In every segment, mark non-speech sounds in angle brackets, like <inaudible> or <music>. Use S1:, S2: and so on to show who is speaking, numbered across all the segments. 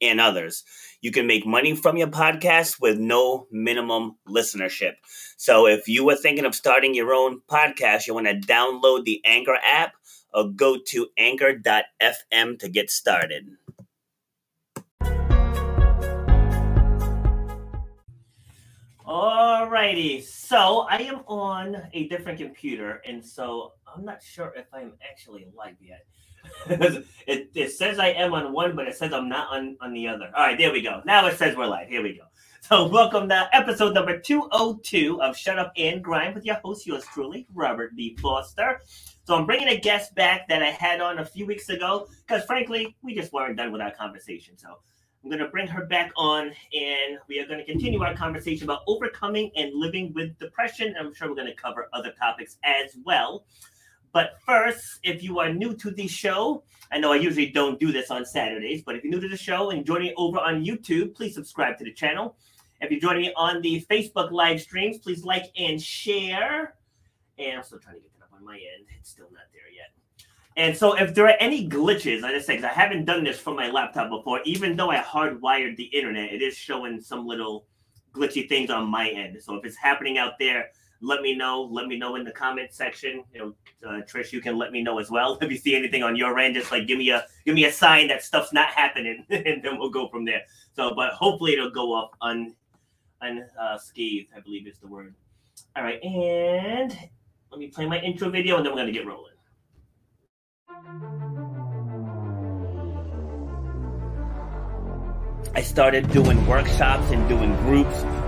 S1: and others. You can make money from your podcast with no minimum listenership. So if you were thinking of starting your own podcast, you want to download the Anchor app or go to anchor.fm to get started. Alrighty, so I am on a different computer, and so I'm not sure if I'm actually live yet. It, it says I am on one, but it says I'm not on, on the other. All right, there we go. Now it says we're live. Here we go. So, <laughs> welcome to episode number 202 of Shut Up and Grind with your host, yours truly, Robert B. Foster. So, I'm bringing a guest back that I had on a few weeks ago because, frankly, we just weren't done with our conversation. So, I'm going to bring her back on and we are going to continue our conversation about overcoming and living with depression. I'm sure we're going to cover other topics as well. But first, if you are new to the show, I know I usually don't do this on Saturdays, but if you're new to the show and joining over on YouTube, please subscribe to the channel. If you're joining me on the Facebook live streams, please like and share. And I'm still trying to get that up on my end. It's still not there yet. And so, if there are any glitches, I just say, because I haven't done this from my laptop before, even though I hardwired the internet, it is showing some little glitchy things on my end. So, if it's happening out there, let me know. Let me know in the comment section. You know, uh, Trish, you can let me know as well <laughs> if you see anything on your end. Just like give me a give me a sign that stuff's not happening, <laughs> and then we'll go from there. So, but hopefully it'll go off un unscathed. I believe is the word. All right, and let me play my intro video, and then we're gonna get rolling. I started doing workshops and doing groups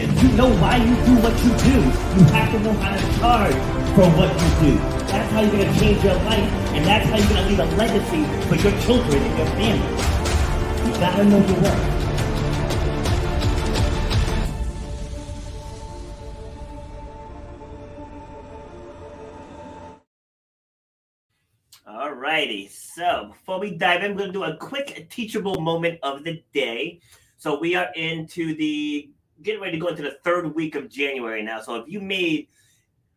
S2: If you know why you do what you do, you have to know how to charge for what you do. That's how you're going to change your life, and that's how you're going to leave a legacy for your children and your family. You got to know your worth.
S1: Alrighty, so before we dive in, we're going to do a quick teachable moment of the day. So we are into the getting ready to go into the third week of January now. So if you made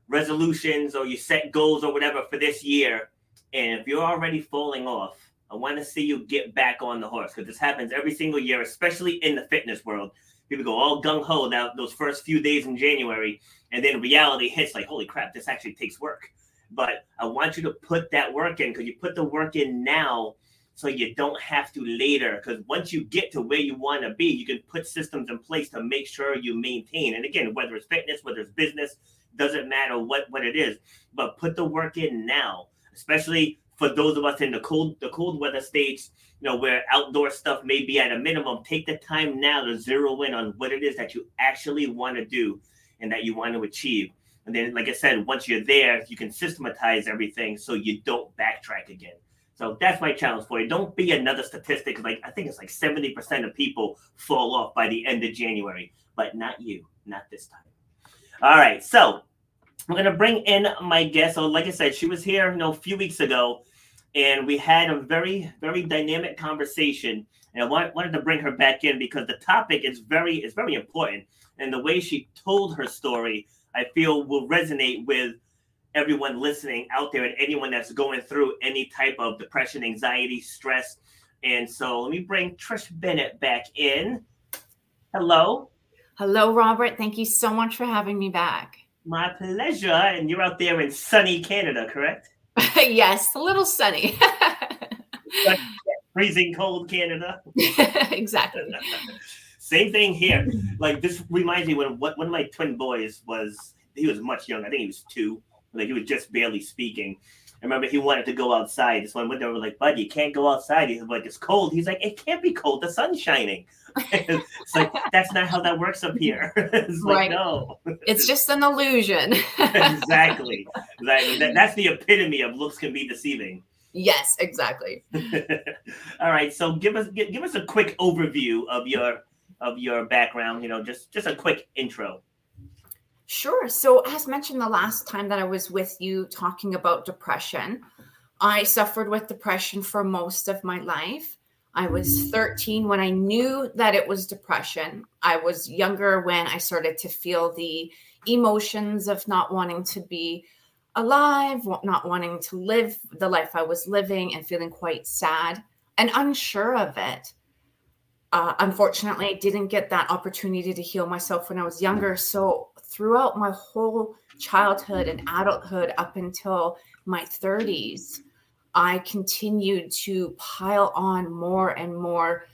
S1: resolutions or you set goals or whatever for this year, and if you're already falling off, I want to see you get back on the horse because this happens every single year, especially in the fitness world. People go all gung ho now those first few days in January, and then reality hits like, holy crap, this actually takes work. But I want you to put that work in because you put the work in now so you don't have to later. Because once you get to where you want to be, you can put systems in place to make sure you maintain. And again, whether it's fitness, whether it's business, doesn't matter what what it is, but put the work in now, especially for those of us in the cold the cold weather states, you know, where outdoor stuff may be at a minimum. Take the time now to zero in on what it is that you actually want to do and that you want to achieve. And then, like I said, once you're there, you can systematize everything so you don't backtrack again. So that's my challenge for you. Don't be another statistic. Like I think it's like 70% of people fall off by the end of January, but not you, not this time. All right. So I'm gonna bring in my guest. So, like I said, she was here, you know, a few weeks ago, and we had a very, very dynamic conversation. And I wanted to bring her back in because the topic is very, is very important, and the way she told her story, I feel, will resonate with everyone listening out there and anyone that's going through any type of depression, anxiety, stress. And so let me bring Trish Bennett back in. Hello.
S3: Hello, Robert. Thank you so much for having me back.
S1: My pleasure. And you're out there in sunny Canada, correct? <laughs>
S3: yes, a little sunny.
S1: Freezing cold Canada. <laughs>
S3: exactly.
S1: Same thing here. Like this reminds me when one of my twin boys was he was much younger. I think he was two. Like he was just barely speaking. I remember he wanted to go outside. So I went there, we're like, bud, you can't go outside. He's like, it's cold. He's like, it can't be cold. The sun's shining. <laughs> it's like, that's not how that works up here. <laughs> it's right. like, no.
S3: It's just an illusion. <laughs>
S1: exactly. Exactly. That, that's the epitome of looks can be deceiving.
S3: Yes, exactly.
S1: All right. So give us give, give us a quick overview of your of your background, you know, just just a quick intro.
S3: Sure. So, as mentioned the last time that I was with you talking about depression, I suffered with depression for most of my life. I was 13 when I knew that it was depression. I was younger when I started to feel the emotions of not wanting to be alive, not wanting to live the life I was living, and feeling quite sad and unsure of it. Uh, unfortunately, I didn't get that opportunity to heal myself when I was younger. So throughout my whole childhood and adulthood up until my 30s, I continued to pile on more and more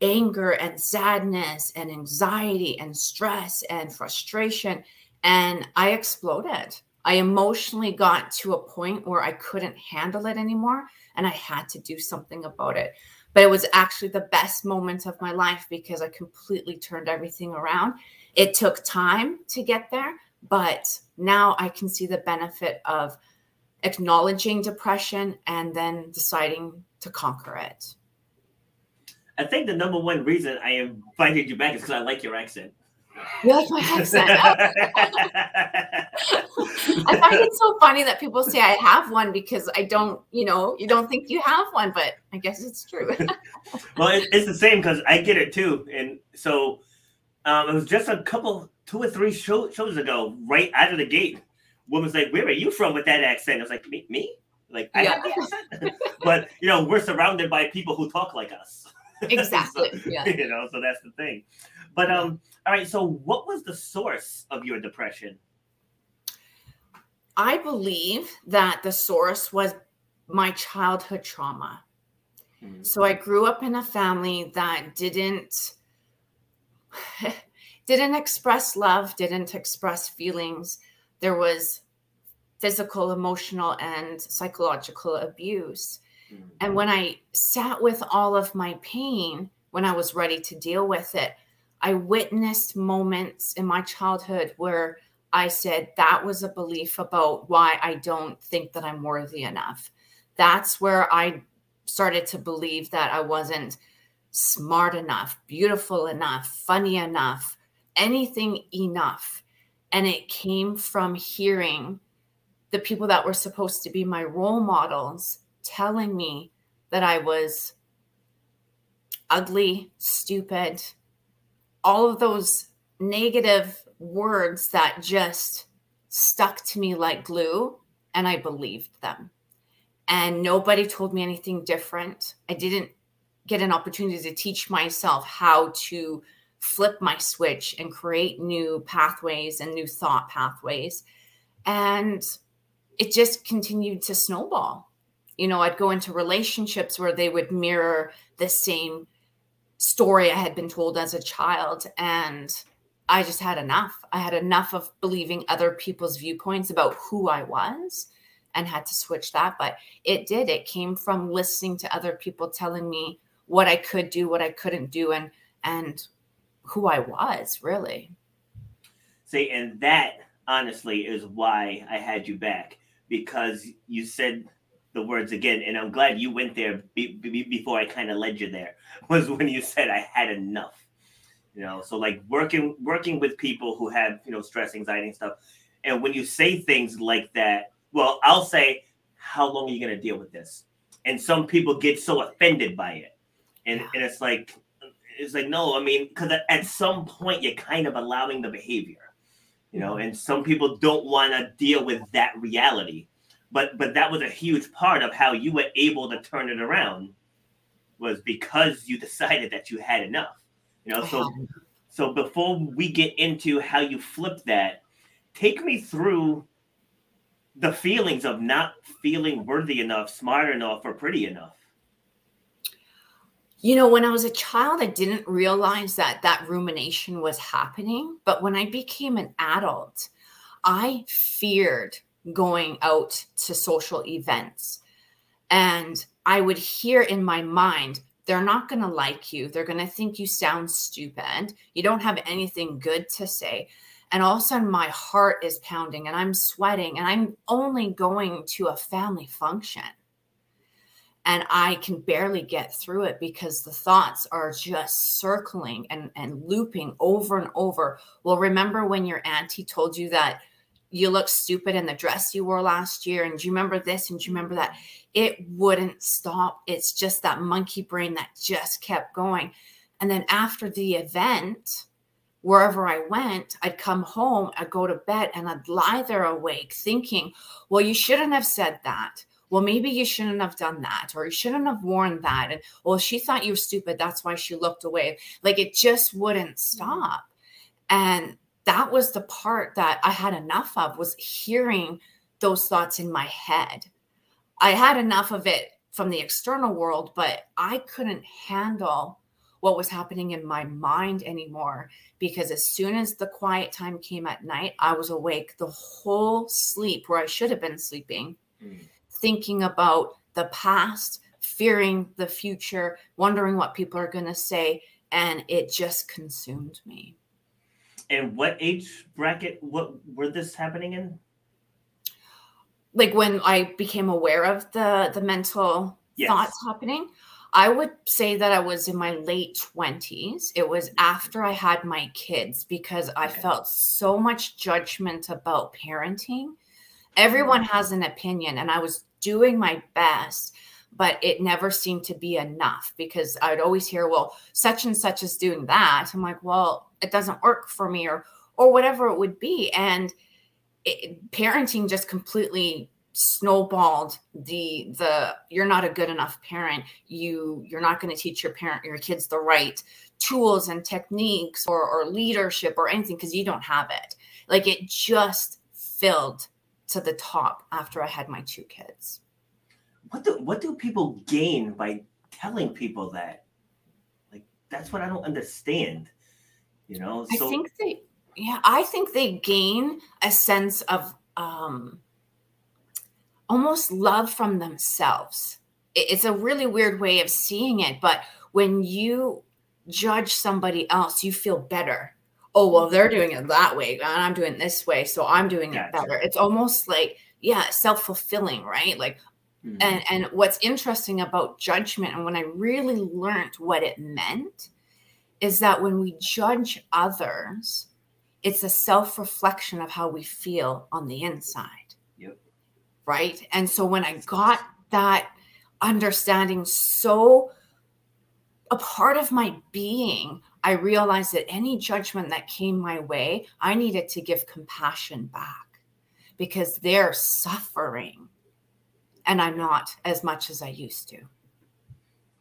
S3: anger and sadness and anxiety and stress and frustration. And I exploded. I emotionally got to a point where I couldn't handle it anymore and I had to do something about it. But it was actually the best moment of my life because I completely turned everything around it took time to get there, but now I can see the benefit of acknowledging depression and then deciding to conquer it.
S1: I think the number one reason I invited you back is because I like your accent.
S3: You like my accent? <laughs> I find it so funny that people say I have one because I don't, you know, you don't think you have one, but I guess it's true. <laughs>
S1: well, it's the same because I get it too. And so um, it was just a couple, two or three show, shows ago, right out of the gate. Woman's like, "Where are you from with that accent?" I was like, "Me, me? Like I yeah. have the accent." <laughs> but you know, we're surrounded by people who talk like us. <laughs>
S3: Exactly. so, yeah.
S1: You know, so that's the thing. But um, all right. So, what was the source of your depression?
S3: I believe that the source was my childhood trauma. Mm-hmm. So I grew up in a family that didn't <laughs> didn't express love, didn't express feelings. There was physical, emotional, and psychological abuse. Mm-hmm. And when I sat with all of my pain, when I was ready to deal with it, I witnessed moments in my childhood where I said, that was a belief about why I don't think that I'm worthy enough. That's where I started to believe that I wasn't smart enough, beautiful enough, funny enough, anything enough. And it came from hearing the people that were supposed to be my role models telling me that I was ugly, stupid, all of those negative words that just stuck to me like glue. And I believed them. And nobody told me anything different. I didn't get an opportunity to teach myself how to flip my switch and create new pathways and new thought pathways. And it just continued to snowball. You know, I'd go into relationships where they would mirror the same story I had been told as a child. And I just had enough. I had enough of believing other people's viewpoints about who I was and had to switch that. But it did. It came from listening to other people telling me what I could do, what I couldn't do, and and who I was really.
S1: See, and that honestly is why I had you back because you said the words again, and I'm glad you went there be, be, before I kind of led you there. <laughs> Was when you said I had enough. You know, so like working working with people who have you know stress, anxiety, and stuff. And when you say things like that, well, I'll say, "How long are you going to deal with this?" And some people get so offended by it and and it's like it's like no i mean because at some point you're kind of allowing the behavior you know, mm-hmm. and some people don't want to deal with that reality. But but that was a huge part of how you were able to turn it around was because you decided that you had enough. You know, so so before we get into how you flipped that, take me through the feelings of not feeling worthy enough, smart enough, or pretty enough.
S3: You know, when I was a child, I didn't realize that that rumination was happening. But when I became an adult, I feared going out to social events. And I would hear in my mind, they're not going to like you. They're going to think you sound stupid. You don't have anything good to say. And all of a sudden, my heart is pounding and I'm sweating, and I'm only going to a family function and I can barely get through it because the thoughts are just circling and, and looping over and over. Well, remember when your auntie told you that you look stupid in the dress you wore last year? And do you remember this? And do you remember that? It wouldn't stop. It's just that monkey brain that just kept going. And then after the event, wherever I went, I'd come home, I'd go to bed, and I'd lie there awake thinking, well, you shouldn't have said that well, maybe you shouldn't have done that, or you shouldn't have worn that. And well, she thought you were stupid. That's why she looked away. Like it just wouldn't stop. And that was the part that I had enough of was hearing those thoughts in my head. I had enough of it from the external world, but I couldn't handle what was happening in my mind anymore because as soon as the quiet time came at night, I was awake the whole sleep where I should have been sleeping. Mm thinking about the past, fearing the future, wondering what people are going to say. And it just consumed me.
S1: And what age bracket, what were this happening in?
S3: Like when I became aware of the the mental yes. thoughts happening, I would say that I was in my late 20s. It was after I had my kids because I okay. felt so much judgment about parenting. Everyone mm. has an opinion, and I was doing my best but it never seemed to be enough because I'd always hear, well, such and such is doing that. I'm like, well, it doesn't work for me or or whatever it would be. And it, parenting just completely snowballed the the you're not a good enough parent. You you're not going to teach your parent your kids the right tools and techniques or or leadership or anything because you don't have it. Like it just filled to the top after I had my two kids.
S1: What do what do people gain by telling people that? Like that's what I don't understand. You know,
S3: so- I think they yeah, I think they gain a sense of um almost love from themselves. It's a really weird way of seeing it, but when you judge somebody else, you feel better oh well they're doing it that way and i'm doing this way so i'm doing gotcha. it better. It's almost like yeah self-fulfilling right? Like mm-hmm. and and what's interesting about judgment and when i really learned what it meant is that when we judge others it's a self-reflection of how we feel on the inside.
S1: Yep.
S3: Right? And so when i got that understanding so a part of my being I realized that any judgment that came my way, I needed to give compassion back because they're suffering and I'm not as much as I used to.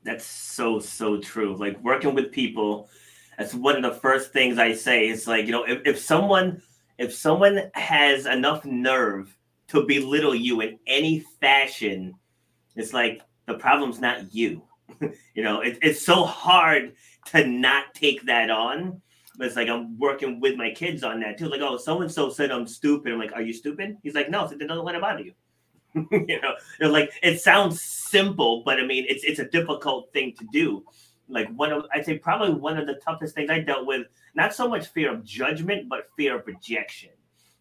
S1: That's so, so true. Like working with people, that's one of the first things I say. It's like, you know, if, if someone if someone has enough nerve to belittle you in any fashion, it's like the problem's not you. <laughs> you know, it, it's so hard to not take that on. But it's like I'm working with my kids on that too. Like, oh, so and so said I'm stupid. I'm like, are you stupid? He's like, no, then don't let it bother you. <laughs> you know, you like it sounds simple, but I mean, it's it's a difficult thing to do. Like one of I'd say probably one of the toughest things I dealt with, not so much fear of judgment, but fear of rejection.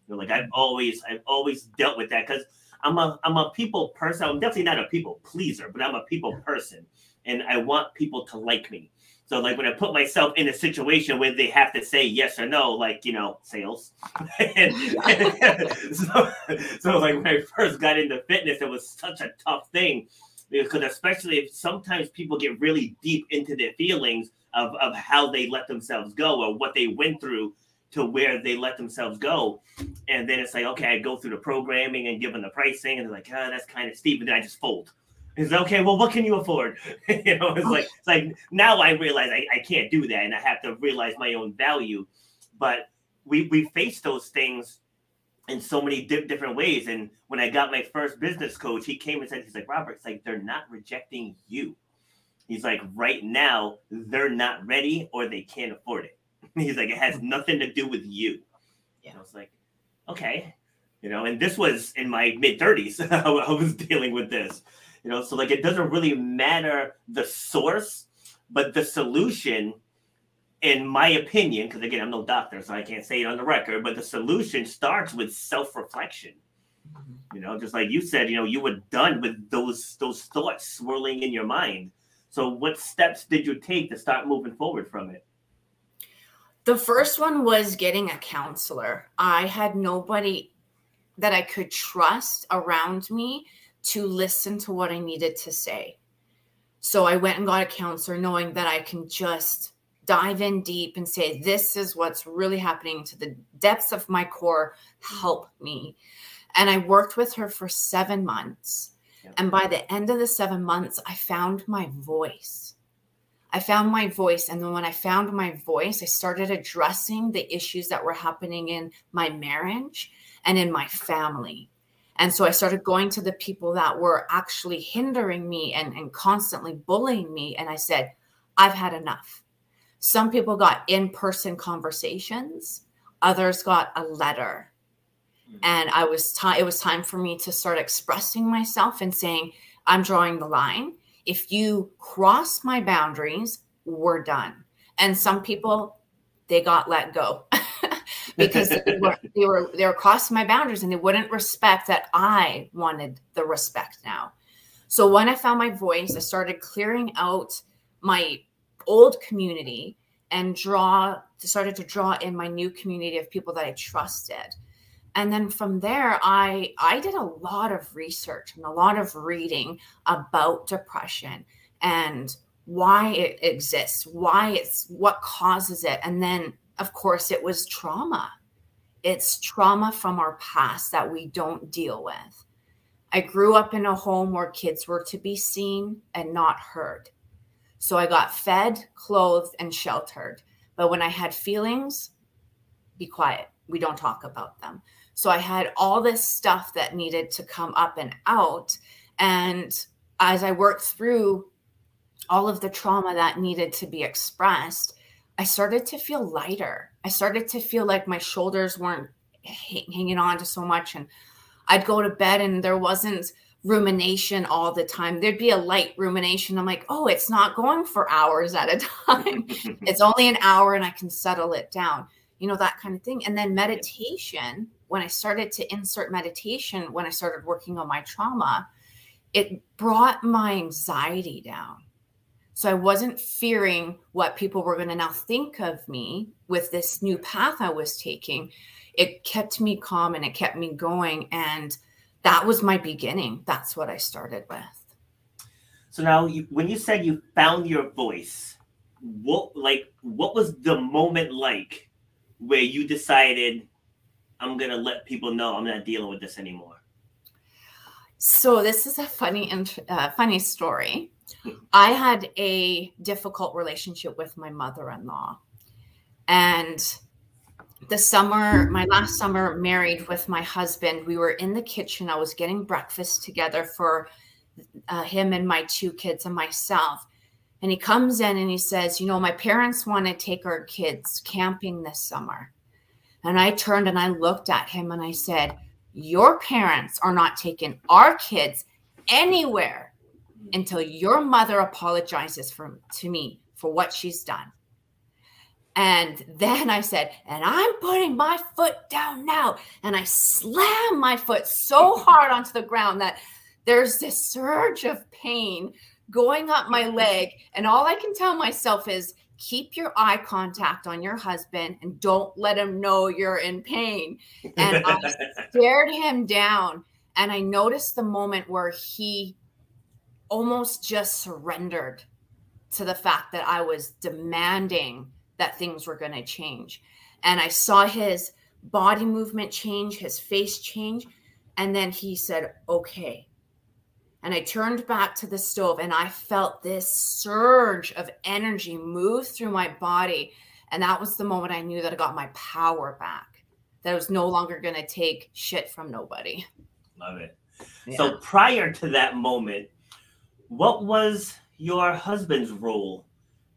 S1: You know, like I've always I've always dealt with that because I'm a I'm a people person. I'm definitely not a people pleaser, but I'm a people person, and I want people to like me. So like when I put myself in a situation where they have to say yes or no, like you know, sales. <laughs> and, <laughs> so, so like when I first got into fitness, it was such a tough thing because especially if sometimes people get really deep into their feelings of, of how they let themselves go or what they went through to where they let themselves go. And then it's like, okay, I go through the programming and give them the pricing, and they're like, oh, that's kind of steep. And then I just fold. It's like, okay, well, what can you afford? <laughs> you know, it's like it's like now I realize I, I can't do that and I have to realize my own value. But we we face those things in so many di- different ways. And when I got my first business coach, he came and said, he's like, Robert, it's like they're not rejecting you. He's like, right now, they're not ready or they can't afford it. <laughs> He's like, it has nothing to do with you. Yeah. I was like, okay. You know, and this was in my mid 30s. <laughs> I was dealing with this. You know, so like it doesn't really matter the source, but the solution in my opinion, because again, I'm no doctor, so I can't say it on the record, but the solution starts with self-reflection. You know, just like you said, you know, you were done with those those thoughts swirling in your mind. So, what steps did you take to start moving forward from it?
S3: The first one was getting a counselor. I had nobody that I could trust around me to listen to what I needed to say. So I went and got a counselor knowing that I can just dive in deep and say, This is what's really happening to the depths of my core. Help me. And I worked with her for seven months. And by the end of the seven months, I found my voice. I found my voice. And then when I found my voice, I started addressing the issues that were happening in my marriage and in my family. And so I started going to the people that were actually hindering me and, and constantly bullying me. And I said, I've had enough. Some people got in person conversations, others got a letter. Hmm. And I was time it was time for me to start expressing myself and saying, I'm drawing the line. If you cross my boundaries, we're done. And some people they got let go <laughs> because <laughs> they were, they were they were crossing my boundaries and they wouldn't respect that I wanted the respect now. So when I found my voice, I started clearing out my old community and draw started to draw in my new community of people that I trusted. And then from there, I I did a lot of research and a lot of reading about depression and why it exists, why it's what causes it. And then of course it was trauma. It's trauma from our past that we don't deal with. I grew up in a home where kids were to be seen and not heard. So I got fed, clothed, and sheltered. But when I had feelings, be quiet. We don't talk about them. So I had all this stuff that needed to come up and out. And as I worked through all of the trauma that needed to be expressed, I started to feel lighter. I started to feel like my shoulders weren't hanging on to so much. And I'd go to bed and there wasn't rumination all the time. There'd be a light rumination. I'm like, oh, it's not going for hours at a <laughs> time. it's <laughs> only an hour and I can settle it down, you know, that kind of thing. And then meditation, when I started to insert meditation, when I started working on my trauma, it brought my anxiety down. So I wasn't fearing what people were going to now think of me with this new path I was taking. It kept me calm and it kept me going. And that was my beginning. That's what I started with.
S1: So now, you, when you said you found your voice, what like what was the moment like where you decided I'm gonna let people know I'm not dealing with this anymore?
S3: So this is a funny uh, funny story. I had a difficult relationship with my mother-in-law, and the summer, my last summer married with my husband, we were in the kitchen. I was getting breakfast together for uh, him and my two kids and myself. And he comes in and he says, You know, my parents want to take our kids camping this summer. And I turned and I looked at him and I said, Your parents are not taking our kids anywhere until your mother apologizes for, to me for what she's done. And then I said, and I'm putting my foot down now. And I slammed my foot so hard onto the ground that there's this surge of pain going up my leg. And all I can tell myself is keep your eye contact on your husband and don't let him know you're in pain. And I <laughs> stared him down. And I noticed the moment where he almost just surrendered to the fact that I was demanding that things were going to change. and I saw his body movement change, his face change. And then he said, okay. And I turned back to the stove and I felt this surge of energy move through my body. And that was the moment I knew that I got my power back, that I was no longer going to take shit from nobody.
S1: Love it. Yeah. So prior to that moment, what was your husband's role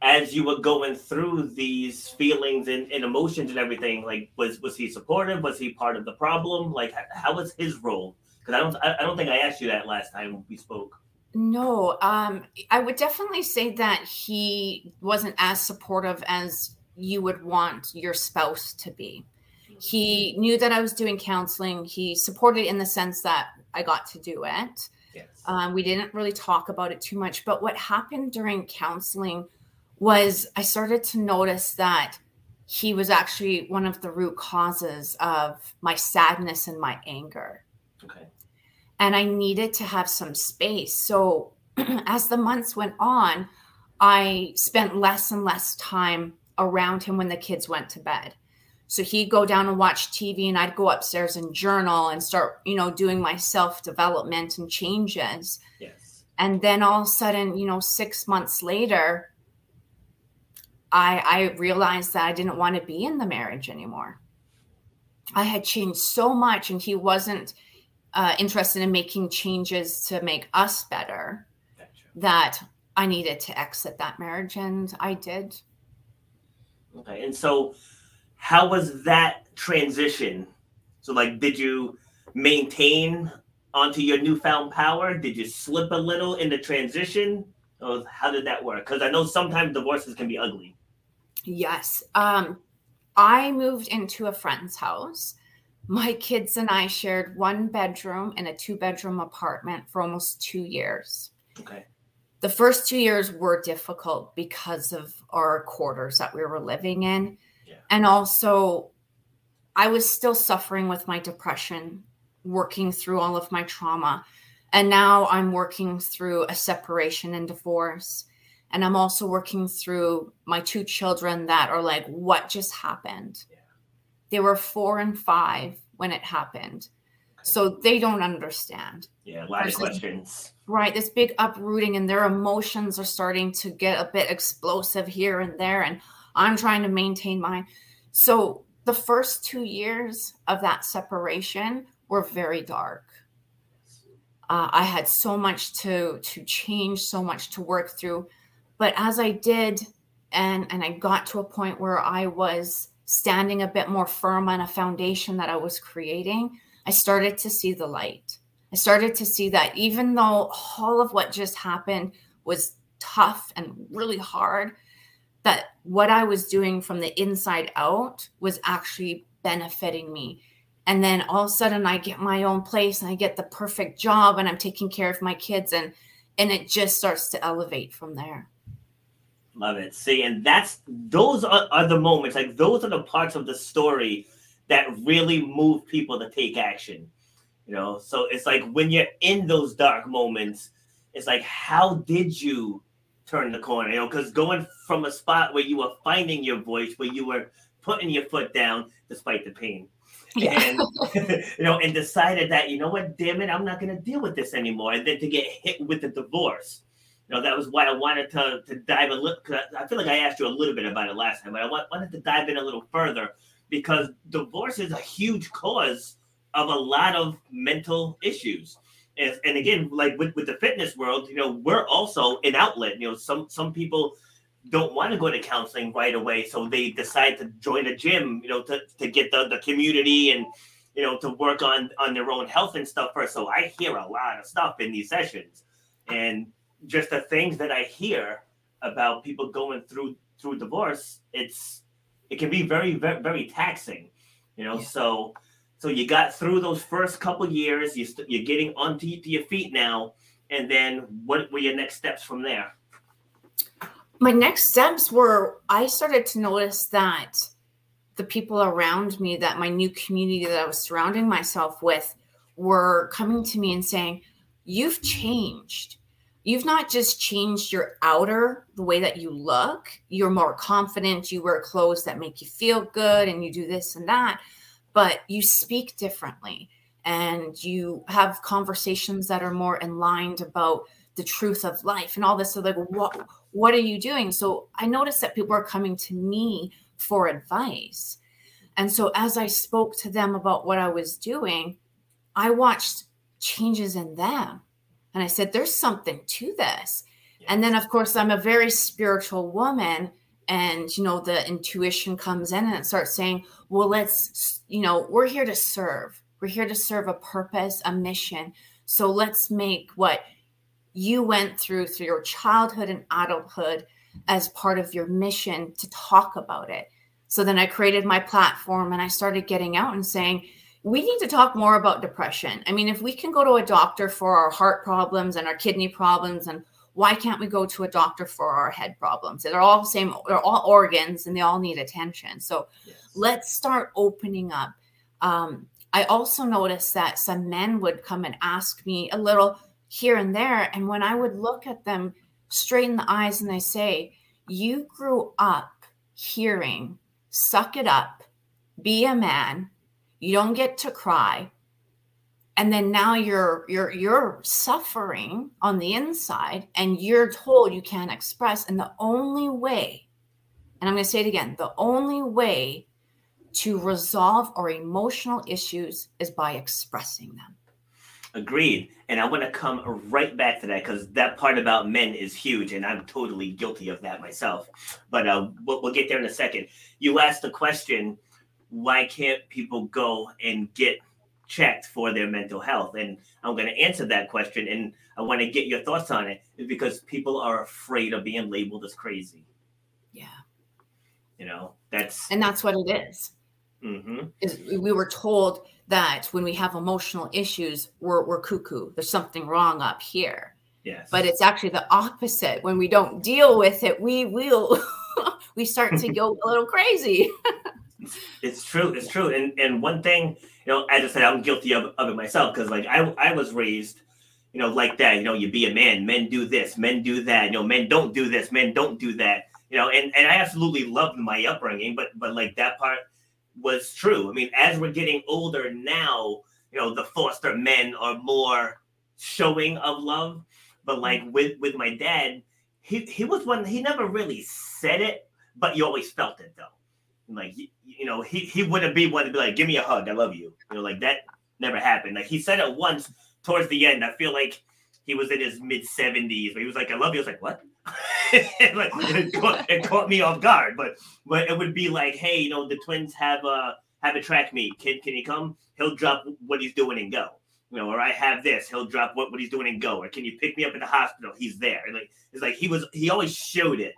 S1: as you were going through these feelings and, and, emotions and everything? Like, was was he supportive? Was he part of the problem? Like, how was his role? Because I don't I don't think I asked you that last time we spoke.
S3: No, um, I would definitely say that he wasn't as supportive as you would want your spouse to be. He knew that I was doing counseling. He supported in the sense that I got to do it. Yes. Um, we didn't really talk about it too much, but what happened during counseling was I started to notice that he was actually one of the root causes of my sadness and my anger. Okay. And I needed to have some space. So <clears throat> as the months went on, I spent less and less time around him when the kids went to bed. So he'd go down and watch TV, and I'd go upstairs and journal and start, you know, doing my self development and changes. Yes. And then all of a sudden, you know, six months later, I, I realized that I didn't want to be in the marriage anymore. I had changed so much, and he wasn't uh, interested in making changes to make us better. Gotcha. That I needed to exit that marriage, and I did.
S1: Okay, and so how was that transition? So, like, did you maintain onto your newfound power? Did you slip a little in the transition? Or how did that work? Because I know sometimes divorces can be ugly.
S3: Yes. Um, I moved into a friend's house. My kids and I shared one bedroom in a two bedroom apartment for almost two years. Okay. The first two years were difficult because of our quarters that we were living in. And also, I was still suffering with my depression, working through all of my trauma. And now I'm working through a separation and divorce. And I'm also working through my two children that are like, what just happened? Yeah. They were four and five when it happened. So they don't understand.
S1: Yeah, a lot There's of questions.
S3: This, right. This big uprooting, and their emotions are starting to get a bit explosive here and there. And I'm trying to maintain mine. So the first two years of that separation were very dark. Uh, I had so much to to change, so much to work through. But as I did, and and I got to a point where I was standing a bit more firm on a foundation that I was creating, I started to see the light. I started to see that even though all of what just happened was tough and really hard, that what I was doing from the inside out was actually benefiting me. And then all of a sudden I get my own place and I get the perfect job and I'm taking care of my kids and and it just starts to elevate from there.
S1: Love it. See, and that's those are, are the moments, like those are the parts of the story that really move people to take action. You know, so it's like when you're in those dark moments, it's like, how did you turn the corner, you know, because going from a spot where you were finding your voice, where you were putting your foot down despite the pain. Yeah. And <laughs> you know, and decided that, you know what, damn it, I'm not gonna deal with this anymore. And then to get hit with the divorce. You know, that was why I wanted to to dive a little because I, I, feel like I asked you a little bit about it last time, but I wanted to dive in a little further because divorce is a huge cause of a lot of mental issues and, and again, like with, with the fitness world, you know, we're also an outlet. You know, some some people don't want to go to counseling right away, so they decide to join a gym. You know, to, to get the, the community and you know to work on on their own health and stuff first. So I hear a lot of stuff in these sessions, and just the things that I hear about people going through through divorce, it's it can be very very, very taxing. You know, yeah. so so you got through those first couple years. You st- you're getting onto your feet now, and then what were your next steps from there?
S3: My next steps were I started to notice that the people around me, that my new community that I was surrounding myself with, were coming to me and saying, "You've changed. you've not just changed your outer, the way that you look, you're more confident, you wear clothes that make you feel good, and you do this and that, but you speak differently and you have conversations that are more aligned about the truth of life and all this. So, like, what, what are you doing? So, I noticed that people are coming to me for advice. And so, as I spoke to them about what I was doing, I watched changes in them and I said, there's something to this. And then, of course, I'm a very spiritual woman. And, you know, the intuition comes in and it starts saying, well, let's, you know, we're here to serve. We're here to serve a purpose, a mission. So let's make what you went through through your childhood and adulthood as part of your mission to talk about it. So then I created my platform and I started getting out and saying, we need to talk more about depression. I mean, if we can go to a doctor for our heart problems and our kidney problems, and why can't we go to a doctor for our head problems? They're all the same, they're all organs and they all need attention. So yes. let's start opening up. Um, I also noticed that some men would come and ask me a little here and there. And when I would look at them straight in the eyes and they say, You grew up hearing, suck it up, be a man, you don't get to cry and then now you're you're you're suffering on the inside and you're told you can't express. And the only way and i'm going to say it again the only way to resolve our emotional issues is by expressing them.
S1: Agreed. And i want to come right back to that because that part about men is huge and i'm totally guilty of that myself. But uh, we'll, we'll get there in a second. You asked the question why can't people go and get checked for their mental health? And I'm going to answer that question, and I want to get your thoughts on it because people are afraid of being labeled as crazy.
S3: Yeah.
S1: You know, that's
S3: and that's what it is. Mm-hmm. Is we were told that when we have emotional issues, we're we're cuckoo. There's something wrong up here.
S1: Yes.
S3: But it's actually the opposite. When we don't deal with it, we will <laughs> we start to go a little crazy. <laughs>
S1: It's true. It's true. And and one thing, you know, as I said, I'm guilty of, of it myself because like I I was raised, you know, like that. You know, you be a man. Men do this. Men do that. You know, men don't do this. Men don't do that. You know, and and I absolutely loved my upbringing, but but like that part was true. I mean, as we're getting older now, you know, the foster men are more showing of love. But like mm-hmm. with with my dad, he he was one. He never really said it, but you always felt it though like you know he he wouldn't be one to be like give me a hug i love you. You know like that never happened. Like he said it once towards the end i feel like he was in his mid 70s but he was like i love you. I was like what? <laughs> Like, <laughs> it, caught, it, caught, me off guard but but it would be like hey you know the twins have a have a track meet. Can can you come? He'll drop what he's doing and go. You know or i have this. He'll drop what, what he's doing and go. Or can you pick me up at the hospital? He's there. And like it's like he was he always showed it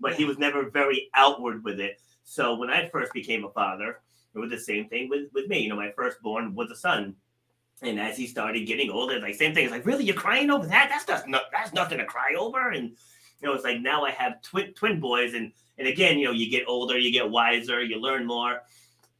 S1: but he was never very outward with it so when I first became a father, it was the same thing with, with me. You know, my firstborn was a son. And as he started getting older, like same thing. It's like, really, you're crying over that? That's just not that's nothing to cry over. And you know, it's like now I have twin twin boys, and and again, you know, you get older, you get wiser, you learn more,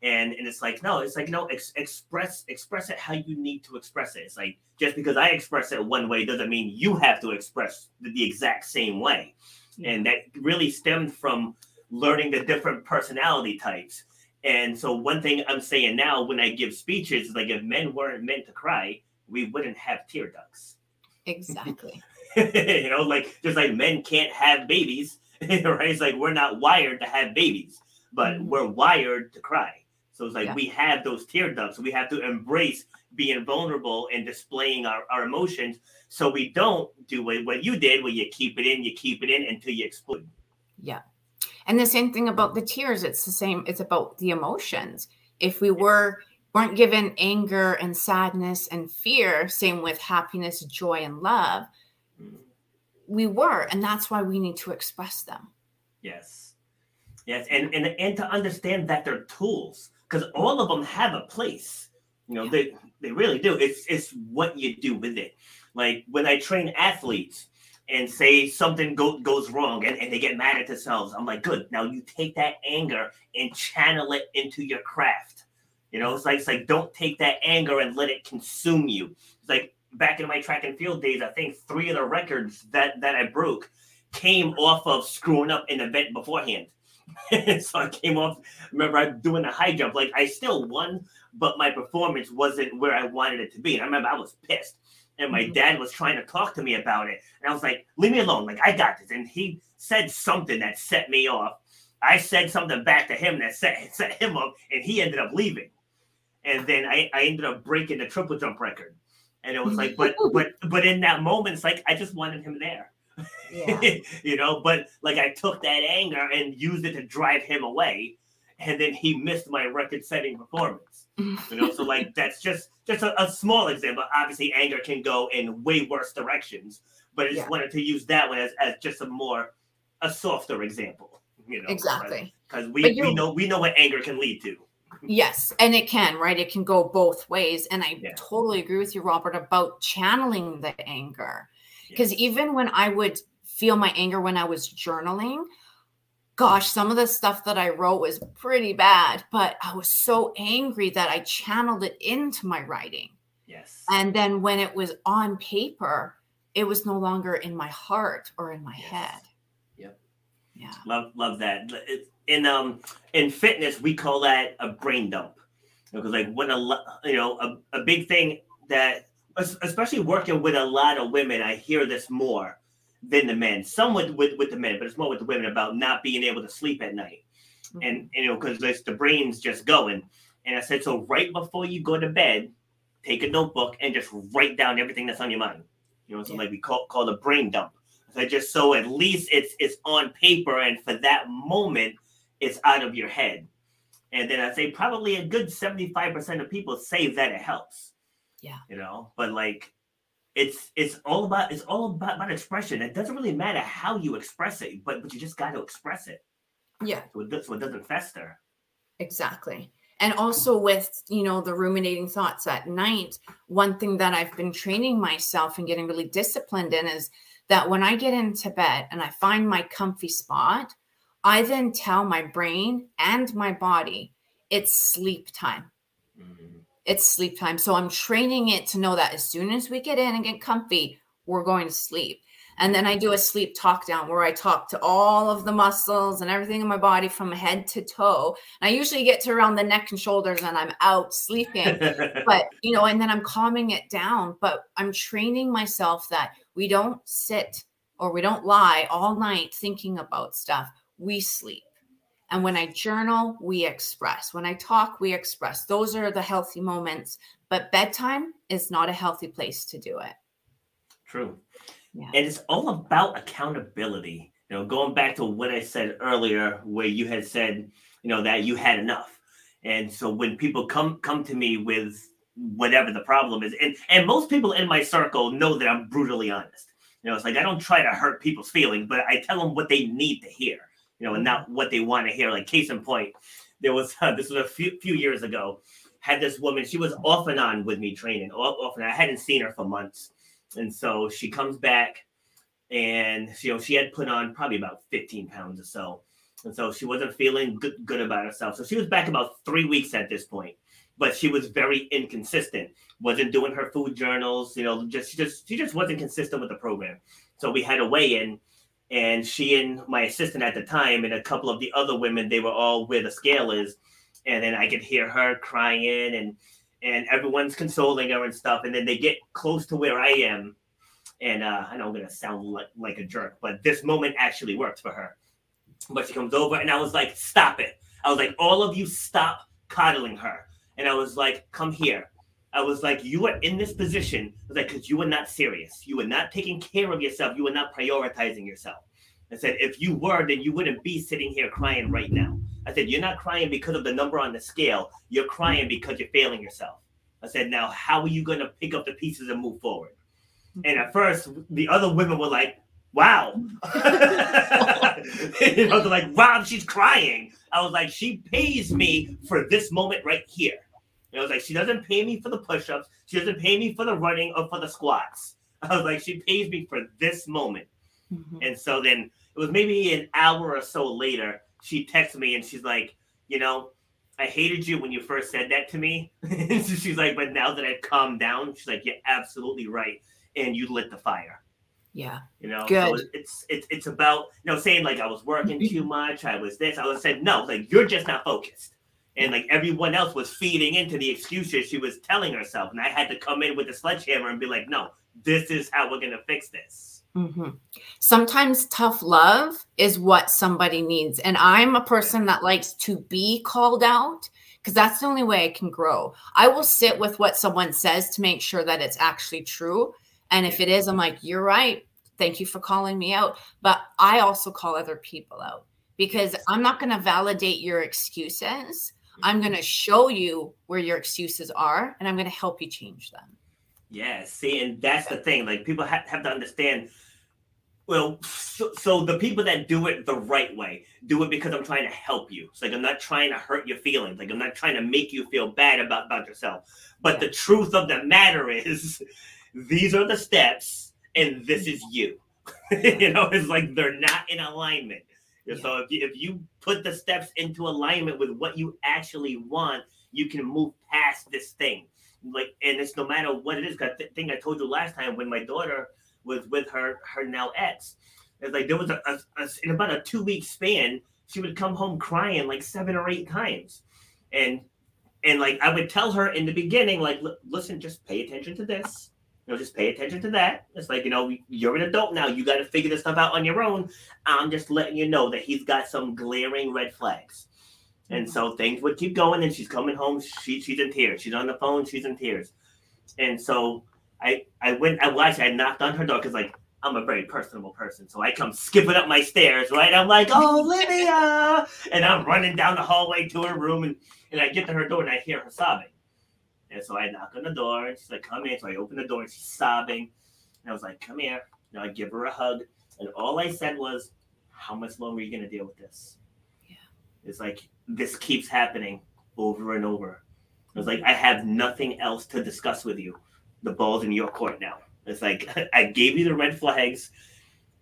S1: and and it's like no, it's like no, ex- express express it how you need to express it. It's like just because I express it one way doesn't mean you have to express the, the exact same way, and that really stemmed from learning the different personality types. And so one thing I'm saying now when I give speeches is like if men weren't meant to cry, we wouldn't have tear ducts. <laughs>
S3: Exactly.
S1: you know, like just like men can't have babies, <laughs> right? It's like we're not wired to have babies, but mm-hmm. we're wired to cry. So it's like yeah. we have those tear ducts. We have to embrace being vulnerable and displaying our, our emotions so we don't do what, what you did where you keep it in, you keep it in until you explode.
S3: Yeah. And the same thing about the tears. It's the same. It's about the emotions. If we were weren't given anger and sadness and fear, same with happiness, joy, and love, mm. we were, and that's why we need to express them.
S1: Yes, yes, and and and to understand that they're tools because all of them have a place. You know, yeah. they they really do. It's it's what you do with it. Like when I train athletes, and say something go, goes wrong and, and they get mad at themselves. I'm like, good. Now you take that anger and channel it into your craft. You know, it's like it's like don't take that anger and let it consume you. It's like back in my track and field days, I think three of the records that that I broke came off of screwing up an event beforehand. <laughs> so I came off. Remember, I doing a high jump. Like I still won, but my performance wasn't where I wanted it to be. And I remember I was pissed, and my mm-hmm. dad was trying to talk to me about it, and I was like, "Leave me alone. Like I got this." And he said something that set me off. I said something back to him that set <laughs> set him up, and he ended up leaving. And then I, I ended up breaking the triple jump record. And it was like, but <laughs> but but in that moment, it's like I just wanted him there. Yeah. <laughs> you know, but like I took that anger and used it to drive him away, and then he missed my record-setting performance. You know, so like that's just just a, a, small example. Obviously, anger can go in way worse directions, but I just yeah. wanted to use that one as, as just a more a softer example. You know,
S3: exactly
S1: because we, we know we know what anger can lead to.
S3: Yes, and it can, right? It can go both ways. And I yeah. totally agree with you, Robert, about channeling the anger. Because yes. even when I would feel my anger when I was journaling, gosh, some of the stuff that I wrote was pretty bad, but I was so angry that I channeled it into my writing.
S1: Yes.
S3: And then when it was on paper, it was no longer in my heart or in my yes. head.
S1: Yep.
S3: Yeah.
S1: Love love that. In um in fitness we call that a brain dump because like when a you know a, a big thing that especially working with a lot of women i hear this more than the men some with with, with the men but it's more with the women about not being able to sleep at night mm-hmm. and you know because the brain's just going and i said so right before you go to bed take a notebook and just write down everything that's on your mind you know so yeah. like we call call the brain dump so just so at least it's it's on paper and for that moment it's out of your head. And then I say probably a good 75% of people say that it helps.
S3: Yeah.
S1: You know, but like it's it's all about it's all about, about expression. It doesn't really matter how you express it, but but you just got to express it.
S3: Yeah.
S1: So it, so it doesn't fester.
S3: Exactly. And also with, you know, the ruminating thoughts at night, one thing that I've been training myself and getting really disciplined in is that when I get into bed and I find my comfy spot, I then tell my brain and my body it's sleep time. Mm-hmm. It's sleep time. So I'm training it to know that as soon as we get in and get comfy, we're going to sleep. And then I do a sleep talk down where I talk to all of the muscles and everything in my body from head to toe. And I usually get to around the neck and shoulders and I'm out sleeping. <laughs> but, you know, and then I'm calming it down. But I'm training myself that we don't sit or we don't lie all night thinking about stuff we sleep. And when I journal, we express. When I talk, we express. Those are the healthy moments. But bedtime is not a healthy place to do it.
S1: True. Yeah. And it's all about accountability. You know, going back to what I said earlier, where you had said, you know, that you had enough. And so when people come come to me with whatever the problem is, and and most people in my circle know that I'm brutally honest. You know, it's like I don't try to hurt people's feelings, but I tell them what they need to hear you know, and not what they want to hear. Like case in point, there was uh, <laughs> this was a few, few years ago. Had this woman, she was off and on with me training, off, off and I hadn't seen her for months, and so she comes back, and you know she had put on probably about 15 pounds or so, and so she wasn't feeling good, good about herself. So she was back about three weeks at this point, but she was very inconsistent. wasn't doing her food journals, you know, just she just she just wasn't consistent with the program. So we had a weigh in and she and my assistant at the time and a couple of the other women they were all where the scale is. And then i could hear her crying and and everyone's consoling her and stuff. And then they get close to where i am. And uh, i know i'm gonna sound like, like a jerk but this moment actually worked for her. But she comes over and i was like stop it. I was like all of you stop coddling her. And i was like come here I was like, you are in this position. I was like, because you were not serious. You were not taking care of yourself. You were not prioritizing yourself. I said, if you were, then you wouldn't be sitting here crying right now. I said, you're not crying because of the number on the scale. You're crying because you're failing yourself. I said, now how are you going to pick up the pieces and move forward? And at first, the other women were like, wow. <laughs> <laughs> know, they're like, wow, she's crying. I was like, she pays me for this moment right here. And I was like, she doesn't pay me for the push-ups. She doesn't pay me for the running or for the squats. <laughs> I was like, she pays me for this moment. Mm-hmm. And so then it was maybe an hour or so later, she texted me and she's like, you know, I hated you when you first said that to me. <laughs> so she's like, but now that I've calmed down, she's like, you're absolutely right. And you lit the fire.
S3: Yeah.
S1: You know,
S3: Good.
S1: so it's it's it's about you know saying like I was working too much, I was this, I was said no, like you're just not focused. And like everyone else was feeding into the excuses she was telling herself. And I had to come in with the sledgehammer and be like, no, this is how we're gonna fix this.
S3: hmm Sometimes tough love is what somebody needs. And I'm a person that likes to be called out because that's the only way I can grow. I will sit with what someone says to make sure that it's actually true. And if it is, I'm like, you're right. Thank you for calling me out. But I also call other people out because I'm not going to validate your excuses. I'm mm-hmm. going to show you where your excuses are and I'm going to help you change them.
S1: Yeah, see, and that's the thing. Like people ha- have to understand. Well, so, so the people that do it the right way do it because I'm trying to help you. It's like I'm not trying to hurt your feelings. Like I'm not trying to make you feel bad about about yourself. But the truth of the matter <laughs> is, these are the steps, and this mm-hmm. is you. <laughs> you know, it's like they're not in alignment. So if you, if you put the steps into alignment with what you actually want, you can move past this thing. Like, and it's no matter what it is. That th- thing I told you last time when my daughter was with her her now ex, it's like there was a, a, a in about a two week span, she would come home crying like seven or eight times, and and like I would tell her in the beginning, like, listen, just pay attention to this. You know, just pay attention to that. It's like, you know, you're an adult now. You got to figure this stuff out on your own. I'm just letting you know that he's got some glaring red flags. And mm-hmm. so things would keep going, and she's coming home. She, she's in tears. She's on the phone. She's in tears. And so I I went. I actually I knocked on her door because like I'm a very personable person. So I come skipping up my stairs, right? I'm like, oh Lydia, and I'm running down the hallway to her room, and and I get to her door and I hear her sobbing. And so I knock on the door, and she's like, come in. So I open the door, and she's sobbing. And I was like, come here. And I give her a hug. And all I said was, how much longer are you going to deal with this?
S3: Yeah.
S1: It's like, this keeps happening over and over. It was like, I have nothing else to discuss with you. The ball's in your court now. It's like, <laughs> I gave you the red flags.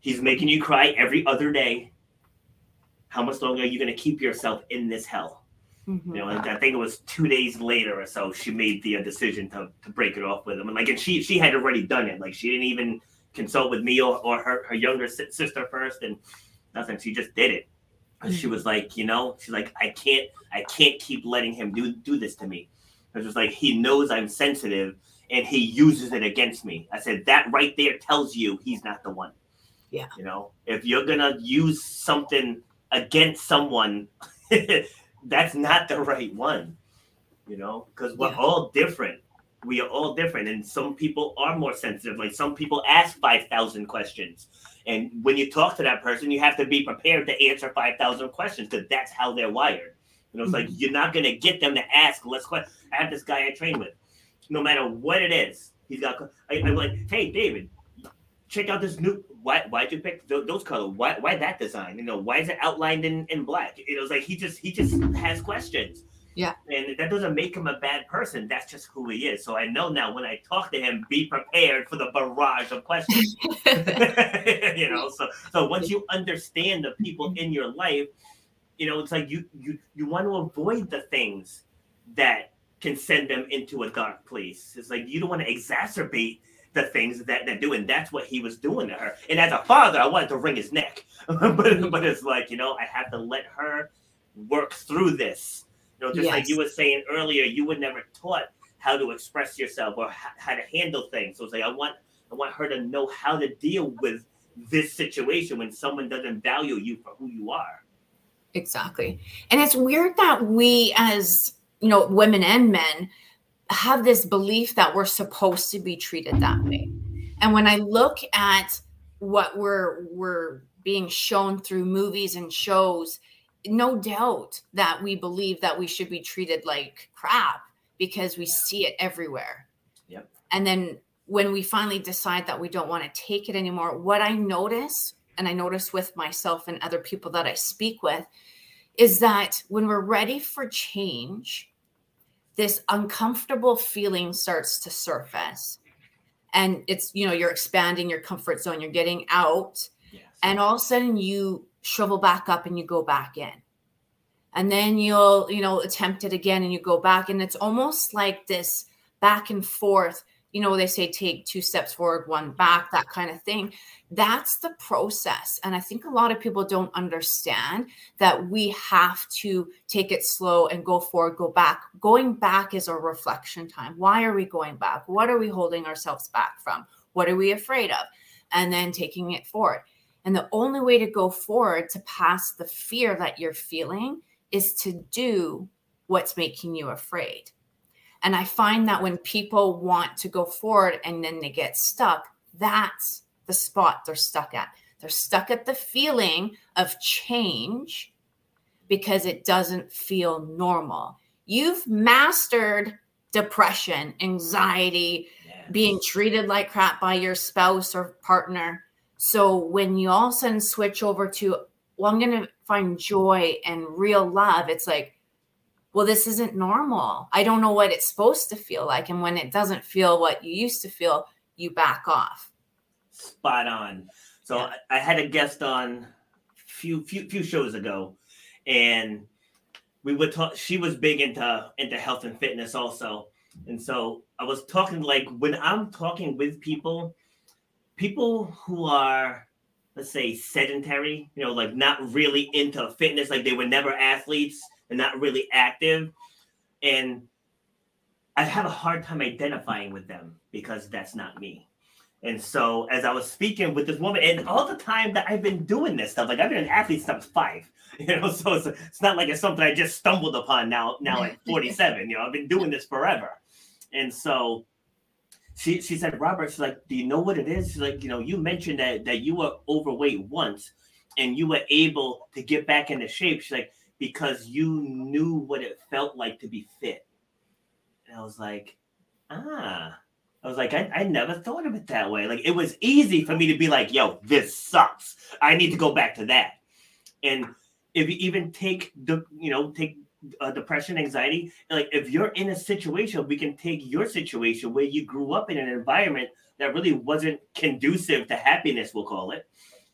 S1: He's making you cry every other day. How much longer are you going to keep yourself in this hell?
S3: Mhm.
S1: You know, I think it was two days later or so she made the uh, decision to, to break it off with him. And like, and she she had already done it. Like, she didn't even consult with me or, or her, her younger si- sister first, and nothing. She just did it. She was like, you know, she's like, I can't, I can't keep letting him do do this to me. It was like he knows I'm sensitive, and he uses it against me. I said that right there tells you he's not the one.
S3: Yeah.
S1: You know, if you're gonna use something against someone. <laughs> that's not the right one, you know, because we're
S3: Yeah.
S1: all different. We are all different, and some people are more sensitive. Like some people ask five thousand questions, and when you talk to that person, you have to be prepared to answer five thousand questions because that's how they're wired. You know, it's like mm-hmm. you're not gonna get them to ask less questions. I have this guy I train with. No matter what it is, he's got. I, I'm like, hey, David, check out this new. Why why'd you pick th- those colors? Why why that design? You know, why is it outlined in, in black? It was like he just he just has questions.
S3: Yeah.
S1: And that doesn't make him a bad person. That's just who he is. So I know now when I talk to him, be prepared for the barrage of questions. <laughs> <laughs> you know, so so once you understand the people in your life, you know, it's like you you you want to avoid the things that can send them into a dark place. It's like you don't want to exacerbate the things that they do, and that's what he was doing to her. And as a father, I wanted to wring his neck, <laughs> but but it's like you know I have to let her work through this. You know, just like you were saying earlier, you were never taught how to express yourself or how to handle things. So it's like I want I want her to know how to deal with this situation when someone doesn't value you for who you are.
S3: Exactly. And it's weird that we, as you know, women and men, have this belief that we're supposed to be treated that way. And when I look at what we're we're being shown through movies and shows, no doubt that we believe that we should be treated like crap because we see it everywhere.
S1: Yep.
S3: And then when we finally decide that we don't want to take it anymore, what I notice, and I notice with myself and other people that I speak with, is that when we're ready for change, this uncomfortable feeling starts to surface. And it's, you know, you're expanding your comfort zone, you're getting out,
S1: Yes.
S3: and all of a sudden you shrivel back up and you go back in. and then you'll you know attempt it again and you go back and it's almost like this back and forth you know they say take two steps forward one back that kind of thing. That's the process. And i think a lot of people don't understand that we have to take it slow and go forward go back. Going back is a reflection time. Why are we going back? What are we holding ourselves back from? What are we afraid of? And then taking it forward. And the only way to go forward to pass the fear that you're feeling is to do what's making you afraid. And I find that when people want to go forward and then they get stuck, that's the spot they're stuck at. They're stuck at the feeling of change because it doesn't feel normal. You've mastered depression, anxiety, being treated like crap by your spouse or partner. So when you all of a sudden switch over to, well, I'm going to find joy and real love, it's like, well, this isn't normal. I don't know what it's supposed to feel like. And when it doesn't feel what you used to feel, you back off.
S1: Spot on. So yeah. I had a guest on few few few shows ago, and we would talk. She was big into into health and fitness also, and so I was talking like when I'm talking with people, people who are let's say sedentary, you know, like not really into fitness, like they were never athletes and not really active. And I have a hard time identifying with them because that's not me. And so as I was speaking with this woman, and all the time that I've been doing this stuff, like I've been an athlete since I was five, <laughs> you know, so it's, it's not like it's something I just stumbled upon now, now at <laughs> 47, you know, I've been doing this forever. And so she she said, Robert, she's like, do you know what it is? She's like, you know, you mentioned that that you were overweight once and you were able to get back into shape. She's like, because you knew what it felt like to be fit. And I was like, ah. I was like, I, I never thought of it that way. Like it was easy for me to be like, yo, this sucks. I need to go back to that. And if you even take the, you know, take uh, depression, anxiety. Like if you're in a situation, we can take your situation where you grew up in an environment that really wasn't conducive to happiness, we'll call it.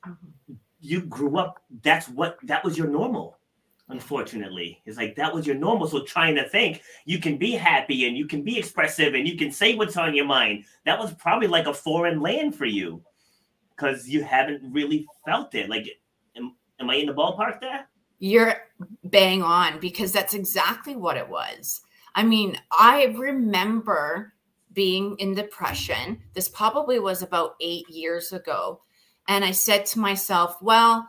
S1: Mm-hmm. You grew up, that's what that was your normal. Unfortunately, it's like that was your normal. So trying to think you can be happy and you can be expressive and you can say what's on your mind. That was probably like a foreign land for you because you haven't really felt it. Like, am, am I in the ballpark there?
S3: You're bang on because that's exactly what it was. I mean, I remember being in depression. This probably was about eight years ago. And I said to myself, well,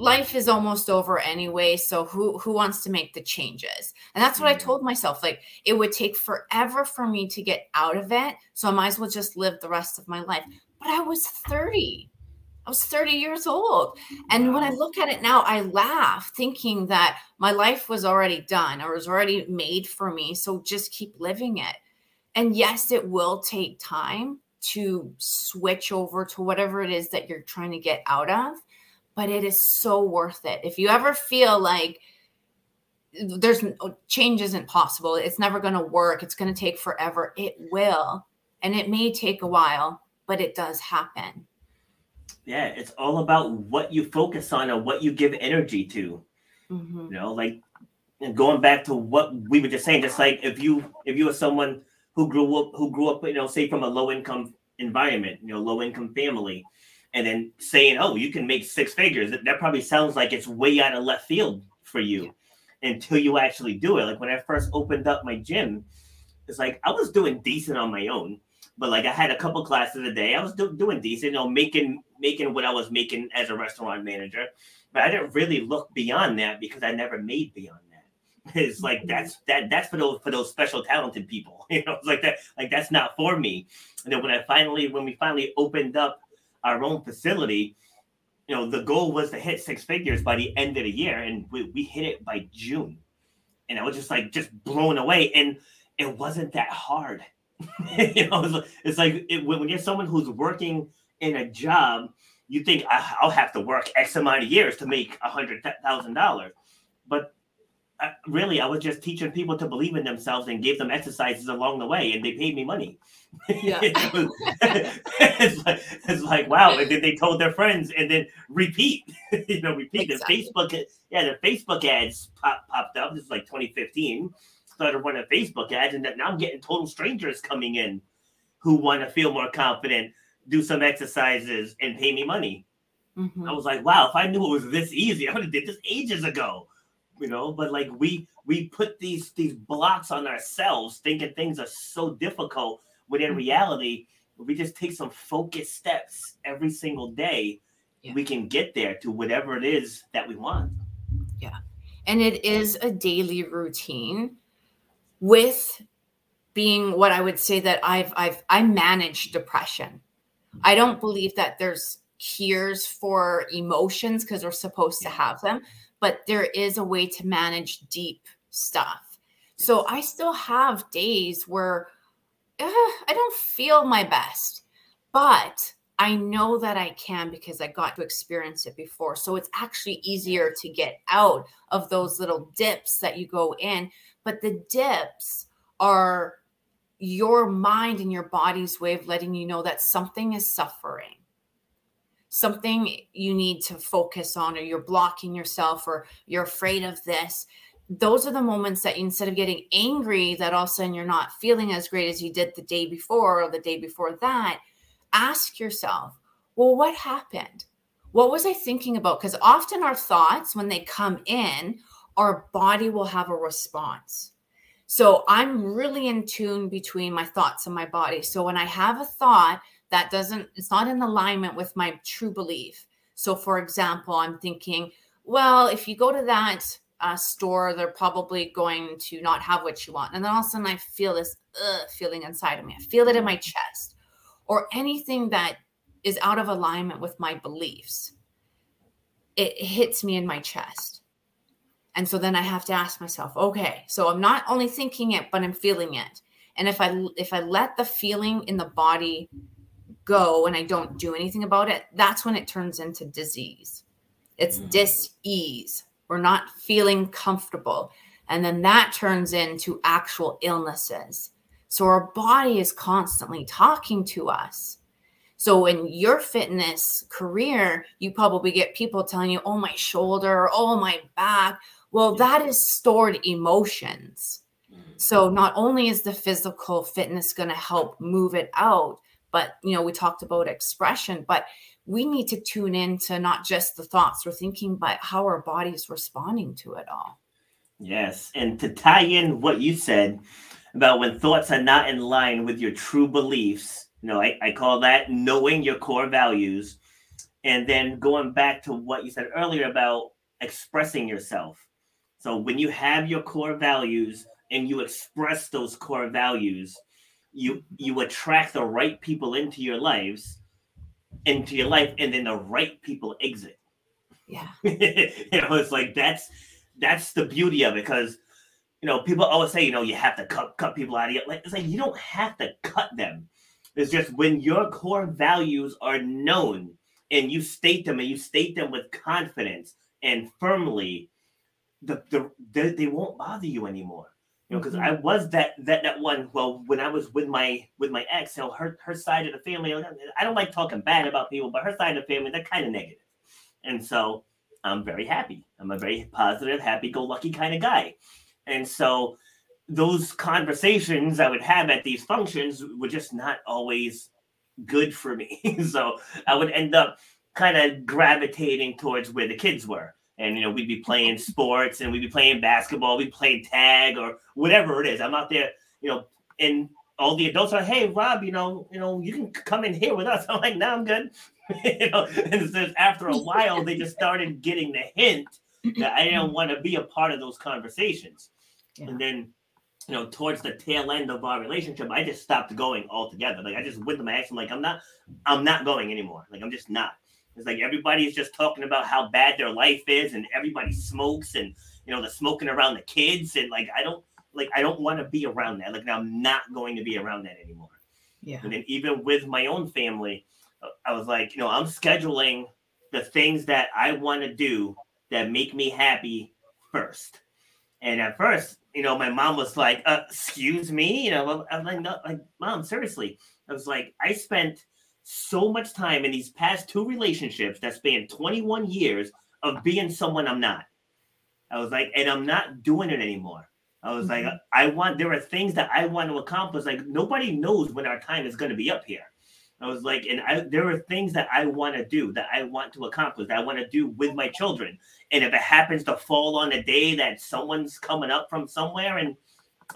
S3: life is almost over anyway. So who, who wants to make the changes? And that's what I mm. told myself. Like it would take forever for me to get out of it. So I might as well just live the rest of my life. But I was 30. I was 30 years old. And when I look at it now, I laugh thinking that my life was already done or was already made for me. So just keep living it. And yes, it will take time to switch over to whatever it is that you're trying to get out of, but it is so worth it. If you ever feel like there's change isn't possible, it's never going to work, it's going to take forever, it will. And it may take a while, but it does happen.
S1: Yeah, it's all about what you focus on and what you give energy to. Mm-hmm. You know, like going back to what we were just saying, just like if you if you were someone who grew up who grew up, you know, say from a low income environment, you know, low income family, and then saying, "Oh, you can make six figures," that, that probably sounds like it's way out of left field for you until you actually do it. Like when I first opened up my gym, it's like I was doing decent on my own, but like I had a couple classes a day. I was do- doing decent, you know, making making what I was making as a restaurant manager. But I didn't really look beyond that because I never made beyond that. <laughs> It's like mm-hmm. that's that that's for those for those special talented people. <laughs> You know, it's like that like that's not for me. And then when I finally when we finally opened up our own facility, you know, the goal was to hit six figures by the end of the year, and we, we hit it by June. And I was just like just blown away. And it wasn't that hard <laughs> you know, it's like it, when you're someone who's working in a job, you think ah, I'll have to work X amount of years to make a hundred thousand dollars, but I, really, I was just teaching people to believe in themselves and gave them exercises along the way, and they paid me money. Yeah. <laughs> <laughs> it's, like, it's like wow, and then they told their friends, and then repeat, <laughs> you know, repeat. Exactly. The Facebook, yeah, the Facebook ads pop, popped up. This is like 2015. Started running Facebook ads, and now I'm getting total strangers coming in who want to feel more confident, do some exercises, and pay me money. Mm-hmm. I was like, wow, if I knew it was this easy, I would have did this ages ago. You know, but like we we put these these blocks on ourselves, thinking things are so difficult. When in mm-hmm. reality, we just take some focused steps every single day, yeah. we can get there to whatever it is that we want.
S3: Yeah, and it is a daily routine with being what I would say that I've I've I manage depression. I don't believe that there's cures for emotions because we're supposed to have them, but there is a way to manage deep stuff. So I still have days where uh, I don't feel my best, but I know that I can because I got to experience it before. So it's actually easier to get out of those little dips that you go in. But the dips are your mind and your body's way of letting you know that something is suffering something you need to focus on or you're blocking yourself or you're afraid of this those are the moments that instead of getting angry that all of a sudden you're not feeling as great as you did the day before or the day before that ask yourself well what happened? What was i thinking about? Because often our thoughts when they come in our body will have a response. So I'm really in tune between my thoughts and my body. So when I have a thought that doesn't, it's not in alignment with my true belief. So for example, I'm thinking, well, if you go to that uh, store, they're probably going to not have what you want. And then all of a sudden I feel this feeling inside of me. I feel it in my chest or anything that is out of alignment with my beliefs. It hits me in my chest. And so then I have to ask myself, okay, so I'm not only thinking it, but I'm feeling it. And if I if I let the feeling in the body go and I don't do anything about it, that's when it turns into disease. It's mm. dis-ease. We're not feeling comfortable. And then that turns into actual illnesses. So our body is constantly talking to us. So in your fitness career, you probably get people telling you, oh, my shoulder, oh, my back, well, that is stored emotions. Mm-hmm. So not only is the physical fitness going to help move it out, but you know, we talked about expression, but we need to tune into not just the thoughts we're thinking, but how our body's responding to it all.
S1: Yes. And to tie in what you said about when thoughts are not in line with your true beliefs, you know, I, I call that knowing your core values. And then going back to what you said earlier about expressing yourself. So when you have your core values and you express those core values, you you attract the right people into your lives, into your life, and then the right people exit.
S3: Yeah. <laughs>
S1: you know, it's like that's that's the beauty of it because you know people always say you know you have to cut cut people out of your like it's like you don't have to cut them. It's just when your core values are known and you state them and you state them with confidence and firmly the, the, the they won't bother you anymore. You know, because mm-hmm. I was that that that one. Well, when I was with my with my ex, you know, her her side of the family. I don't like talking bad about people, but her side of the family, they're kind of negative. And so I'm very happy. I'm a very positive, happy-go-lucky kind of guy. And so those conversations I would have at these functions were just not always good for me. <laughs> so I would end up kind of gravitating towards where the kids were and you know we'd be playing sports and we'd be playing basketball, we'd play tag or whatever it is. I'm out there, you know, and all the adults are, hey Rob, you know, you know, you can come in here with us. <laughs> I'm like, no, I'm good. <laughs> you know, and so after a while, they just started getting the hint that I didn't want to be a part of those conversations. Yeah. And then, you know, towards the tail end of our relationship, I just stopped going altogether. Like I just went to my ex. I'm like, I'm not, I'm not going anymore. Like I'm just not. It's like everybody's just talking about how bad their life is, and everybody smokes, and you know, the smoking around the kids, and like I don't like I don't want to be around that. Like I'm not going to be around that anymore.
S3: Yeah.
S1: And then even with my own family, uh, I was like, you know, I'm scheduling the things that I want to do that make me happy first. And at first, you know, my mom was like, uh, "Excuse me," you know, I'm like, "No, like, mom, seriously." I was like, I spent so much time in these past two relationships that span 21 years of being someone I'm not. I was like, and I'm not doing it anymore. I was mm-hmm. like, I want, there are things that I want to accomplish. Like, nobody knows when our time is going to be up here. I was like, and I, there are things that I want to do, that I want to accomplish, that I want to do with my children. And if it happens to fall on a day that someone's coming up from somewhere, and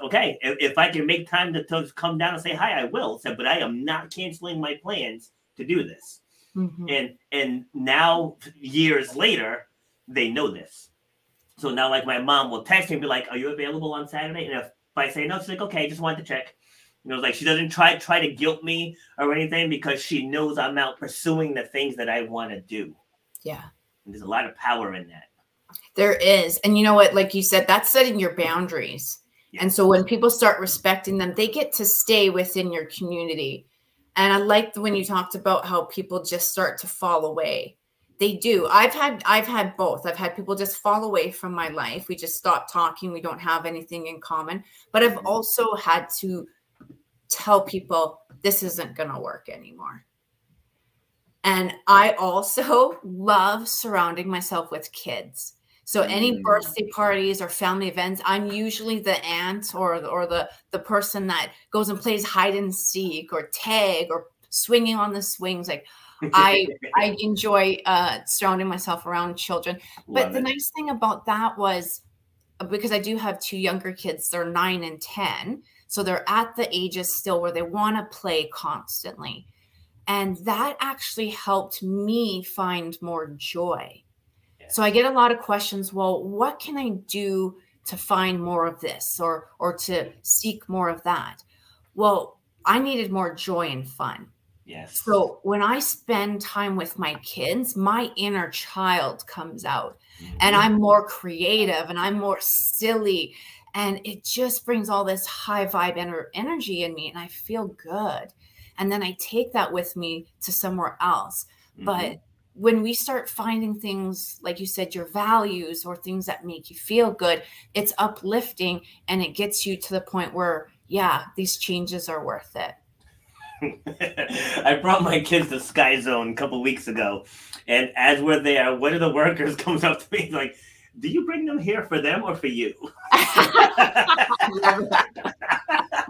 S1: okay, if, if I can make time to, to, come down and say hi, I will. So, but I am not canceling my plans to do this. Mm-hmm. And and now years later, they know this. So now, like my mom will text me and be like, "Are you available on Saturday?" And if, if I say no, she's like, "Okay, just wanted to check." You know, like she doesn't try try to guilt me or anything because she knows I'm out pursuing the things that I want to do.
S3: Yeah.
S1: And there's a lot of power in that.
S3: There is. And you know what, like you said, that's setting your boundaries. And so when people start respecting them, they get to stay within your community. And I liked when you talked about how people just start to fall away. They do. I've had I've had both. I've had people just fall away from my life. We just stop talking. We don't have anything in common. But I've mm-hmm. also had to tell people this isn't going to work anymore. And I also <laughs> love surrounding myself with kids. So any mm. birthday parties or family events, I'm usually the aunt or or the the person that goes and plays hide and seek or tag or swinging on the swings. Like I <laughs> I enjoy uh, surrounding myself around children. Love but the it. nice thing about that was because I do have two younger kids, they're nine and ten. So they're at the ages still where they want to play constantly. And that actually helped me find more joy. So I get a lot of questions, well, what can I do to find more of this or or to seek more of that? Well, I needed more joy and fun.
S1: Yes.
S3: So when I spend time with my kids, my inner child comes out mm-hmm. and I'm more creative and I'm more silly and it just brings all this high vibe ener- energy in me and i feel good and then i take that with me to somewhere else mm-hmm. but when we start finding things like you said your values or things that make you feel good it's uplifting and it gets you to the point where yeah these changes are worth it <laughs>
S1: I brought my kids to Sky Zone a couple weeks ago, and as we're there, uh, one of the workers <laughs> comes up to me like, do you bring them here for them or for you? <laughs>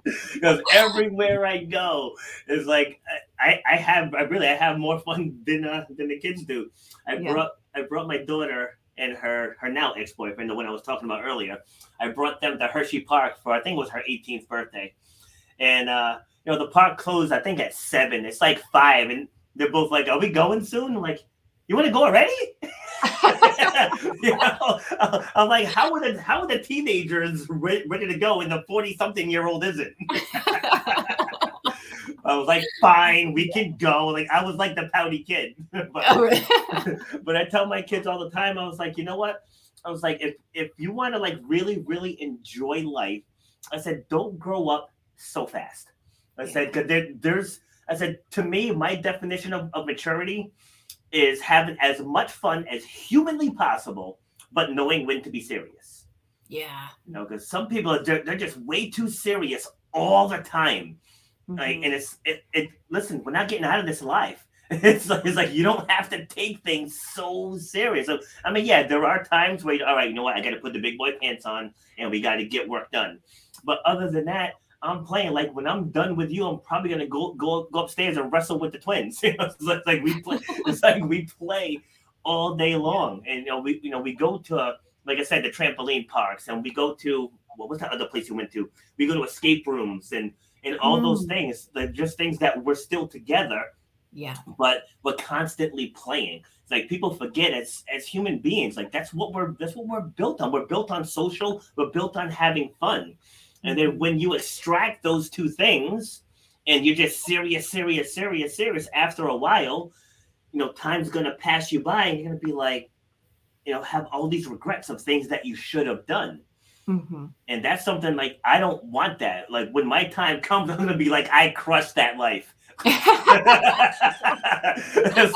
S1: <laughs> Because everywhere I go is like I, I have I really I have more fun <laughs> than uh, than the kids do. I yeah. brought I brought my daughter and her her now ex boyfriend, the one I was talking about earlier. I brought them to Hersheypark for I think it was her 18th birthday, and uh, you know the park closed I think at seven. It's like five, and they're both like, "Are we going soon?" I'm like, "You want to go already?" <laughs> <laughs> you know, I'm like, how are the how are the teenagers re- ready to go and the forty something year old isn't? <laughs> I was like, fine, we can go. Like I was like the pouty kid, <laughs> but, oh, but I tell my kids all the time. I was like, you know what? I was like, if if you want to like really really enjoy life, I said, don't grow up so fast. I said, because there, there's, I said, to me, my definition of, of maturity is having as much fun as humanly possible, but knowing when to be serious.
S3: Yeah.
S1: You know, because some people are they're, they're, just way too serious all the time. Mm-hmm. Like, and it's it, it listen, we're not getting out of this life. <laughs> It's like, it's like you don't have to take things so serious. So I mean, yeah, there are times where all right, you know what, I got to put the big boy pants on and we got to get work done. But other than that, I'm playing. Like when I'm done with you, I'm probably gonna go go go upstairs and wrestle with the twins. <laughs> it's like we play. It's like we play all day long, and you know we you know we go to like I said the trampoline parks, and we go to what was that other place we went to? We go to escape rooms and and all mm. those things. Like just things that we're still together.
S3: Yeah.
S1: But we're constantly playing. It's like people forget as as human beings, like that's what we're that's what we're built on. We're built on social. We're built on having fun. And then when you extract those two things and you're just serious, serious, serious, serious, after a while, you know, time's going to pass you by and you're going to be like, you know, have all these regrets of things that you should have done. Mm-hmm. And that's something like I don't want that. Like when my time <laughs> comes, I'm gonna be like, I crushed that life. It's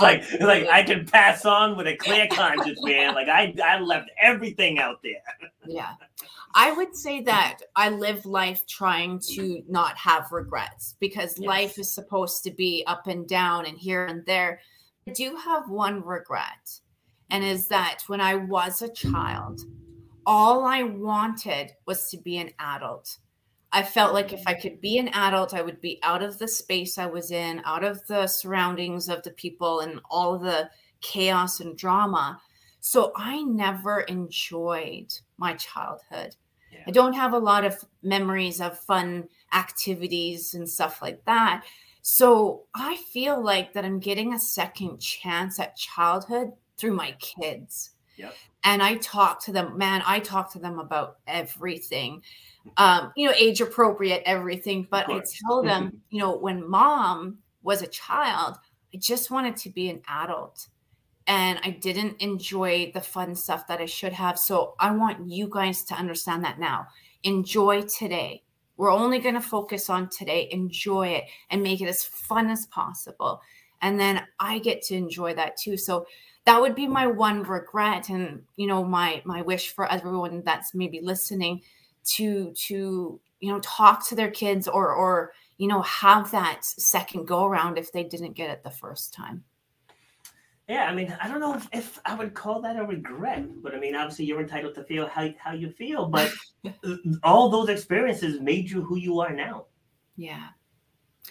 S1: like it's like I can pass on with a clear conscience, man. Like I I left everything out there.
S3: Yeah. I would say that I live life trying to not have regrets because
S1: Yes.
S3: life is supposed to be up and down and here and there. I do have one regret, and is that when I was a child, all I wanted was to be an adult. I felt like if I could be an adult, I would be out of the space I was in, out of the surroundings of the people and all the chaos and drama. So I never enjoyed my childhood.
S1: Yeah.
S3: I don't have a lot of memories of fun activities and stuff like that. So I feel like that I'm getting a second chance at childhood through my kids.
S1: Yep.
S3: And I talk to them, man, I talk to them about everything. Um, you know, age appropriate everything, but I tell them, you know, when mom was a child, I just wanted to be an adult and I didn't enjoy the fun stuff that I should have. So I want you guys to understand that now. Enjoy today. We're only going to focus on today. Enjoy it and make it as fun as possible. And then I get to enjoy that too. So that would be my one regret and you know my my wish for everyone that's maybe listening to to you know talk to their kids or or you know have that second go around if they didn't get it the first time.
S1: Yeah, I mean, I don't know if, if I would call that a regret, but I mean, obviously, you're entitled to feel how, how you feel, but <laughs> all those experiences made you who you are now.
S3: Yeah.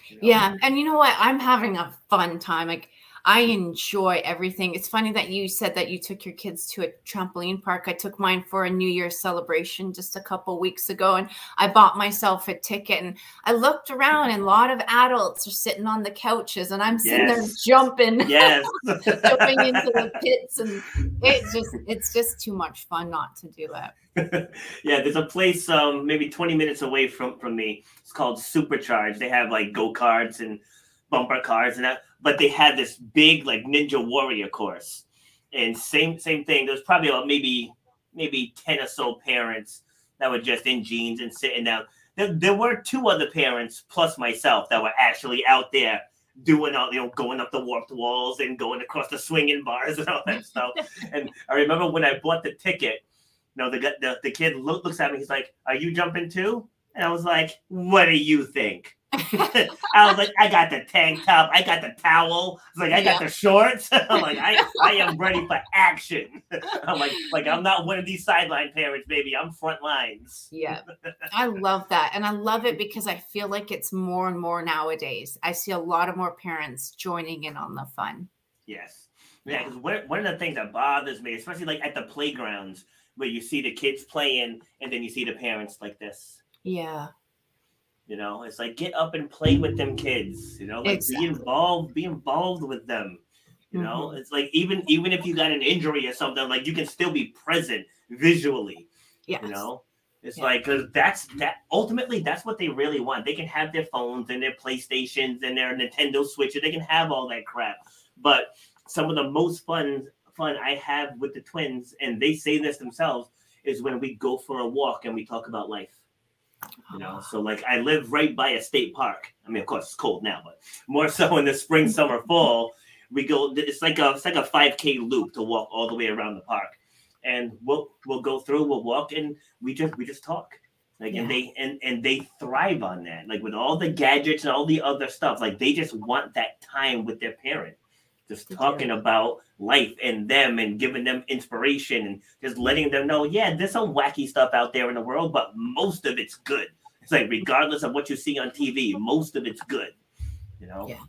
S1: you know?
S3: Yeah, and you know what? I'm having a fun time. Like I enjoy everything. It's funny that you said that you took your kids to a trampoline park. I took mine for a New Year's celebration just a couple weeks ago, and I bought myself a ticket. And I looked around, and a lot of adults are sitting on the couches, and I'm sitting there jumping, <laughs>
S1: Yes.
S3: jumping into the <laughs> pits, and it's just it's just too much fun not to do it. <laughs>
S1: yeah, there's a place um maybe 20 minutes away from from me. It's called Supercharge. They have like go karts and bumper cars and that, but they had this big like Ninja Warrior course. And same same thing. There's probably about maybe maybe 10 or so parents that were just in jeans and sitting down. There, there were two other parents plus myself that were actually out there doing all you know going up the warped walls and going across the swinging bars and all that stuff. <laughs> and I remember when I bought the ticket, no, the, the the kid look, looks at me. He's like, "Are you jumping too?" And I was like, "What do you think?" <laughs> I was like, "I got the tank top. I got the towel. I was like, I got the shorts. <laughs> I'm like, I, <laughs> I am ready for action. I'm like, like I'm not one of these sideline parents, baby. I'm front lines.
S3: Yeah, I love that. And I love it because I feel like it's more and more nowadays. I see a lot of more parents joining in on the fun.
S1: Yes. Yeah, because one of the things that bothers me, especially like at the playgrounds where you see the kids playing and then you see the parents like this.
S3: Yeah.
S1: You know, it's like get up and play with them kids. You know, like
S3: Exactly.
S1: be involved, be involved with them. You know, mm-hmm. it's like even even if you got an injury or something, like you can still be present visually.
S3: Yeah.
S1: You know, it's
S3: Yeah.
S1: like because that's that ultimately that's what they really want. They can have their phones and their PlayStations and their Nintendo Switches. They can have all that crap. But some of the most fun fun I have with the twins, and they say this themselves, is when we go for a walk and we talk about life. You know, so like I live right by a state park. I mean, of course it's cold now, but more so in the spring, summer, fall, we go. It's like a it's like a five k loop to walk all the way around the park, and we'll we'll go through, we'll walk, and we just we just talk. Like and they and and they thrive on that. Like with all the gadgets and all the other stuff, like they just want that time with their parent, just talking about life and them and giving them inspiration and just letting them know, yeah, there's some wacky stuff out there in the world, but most of it's good. It's like regardless of what you see on TV, most of it's good. You know?
S3: Yeah.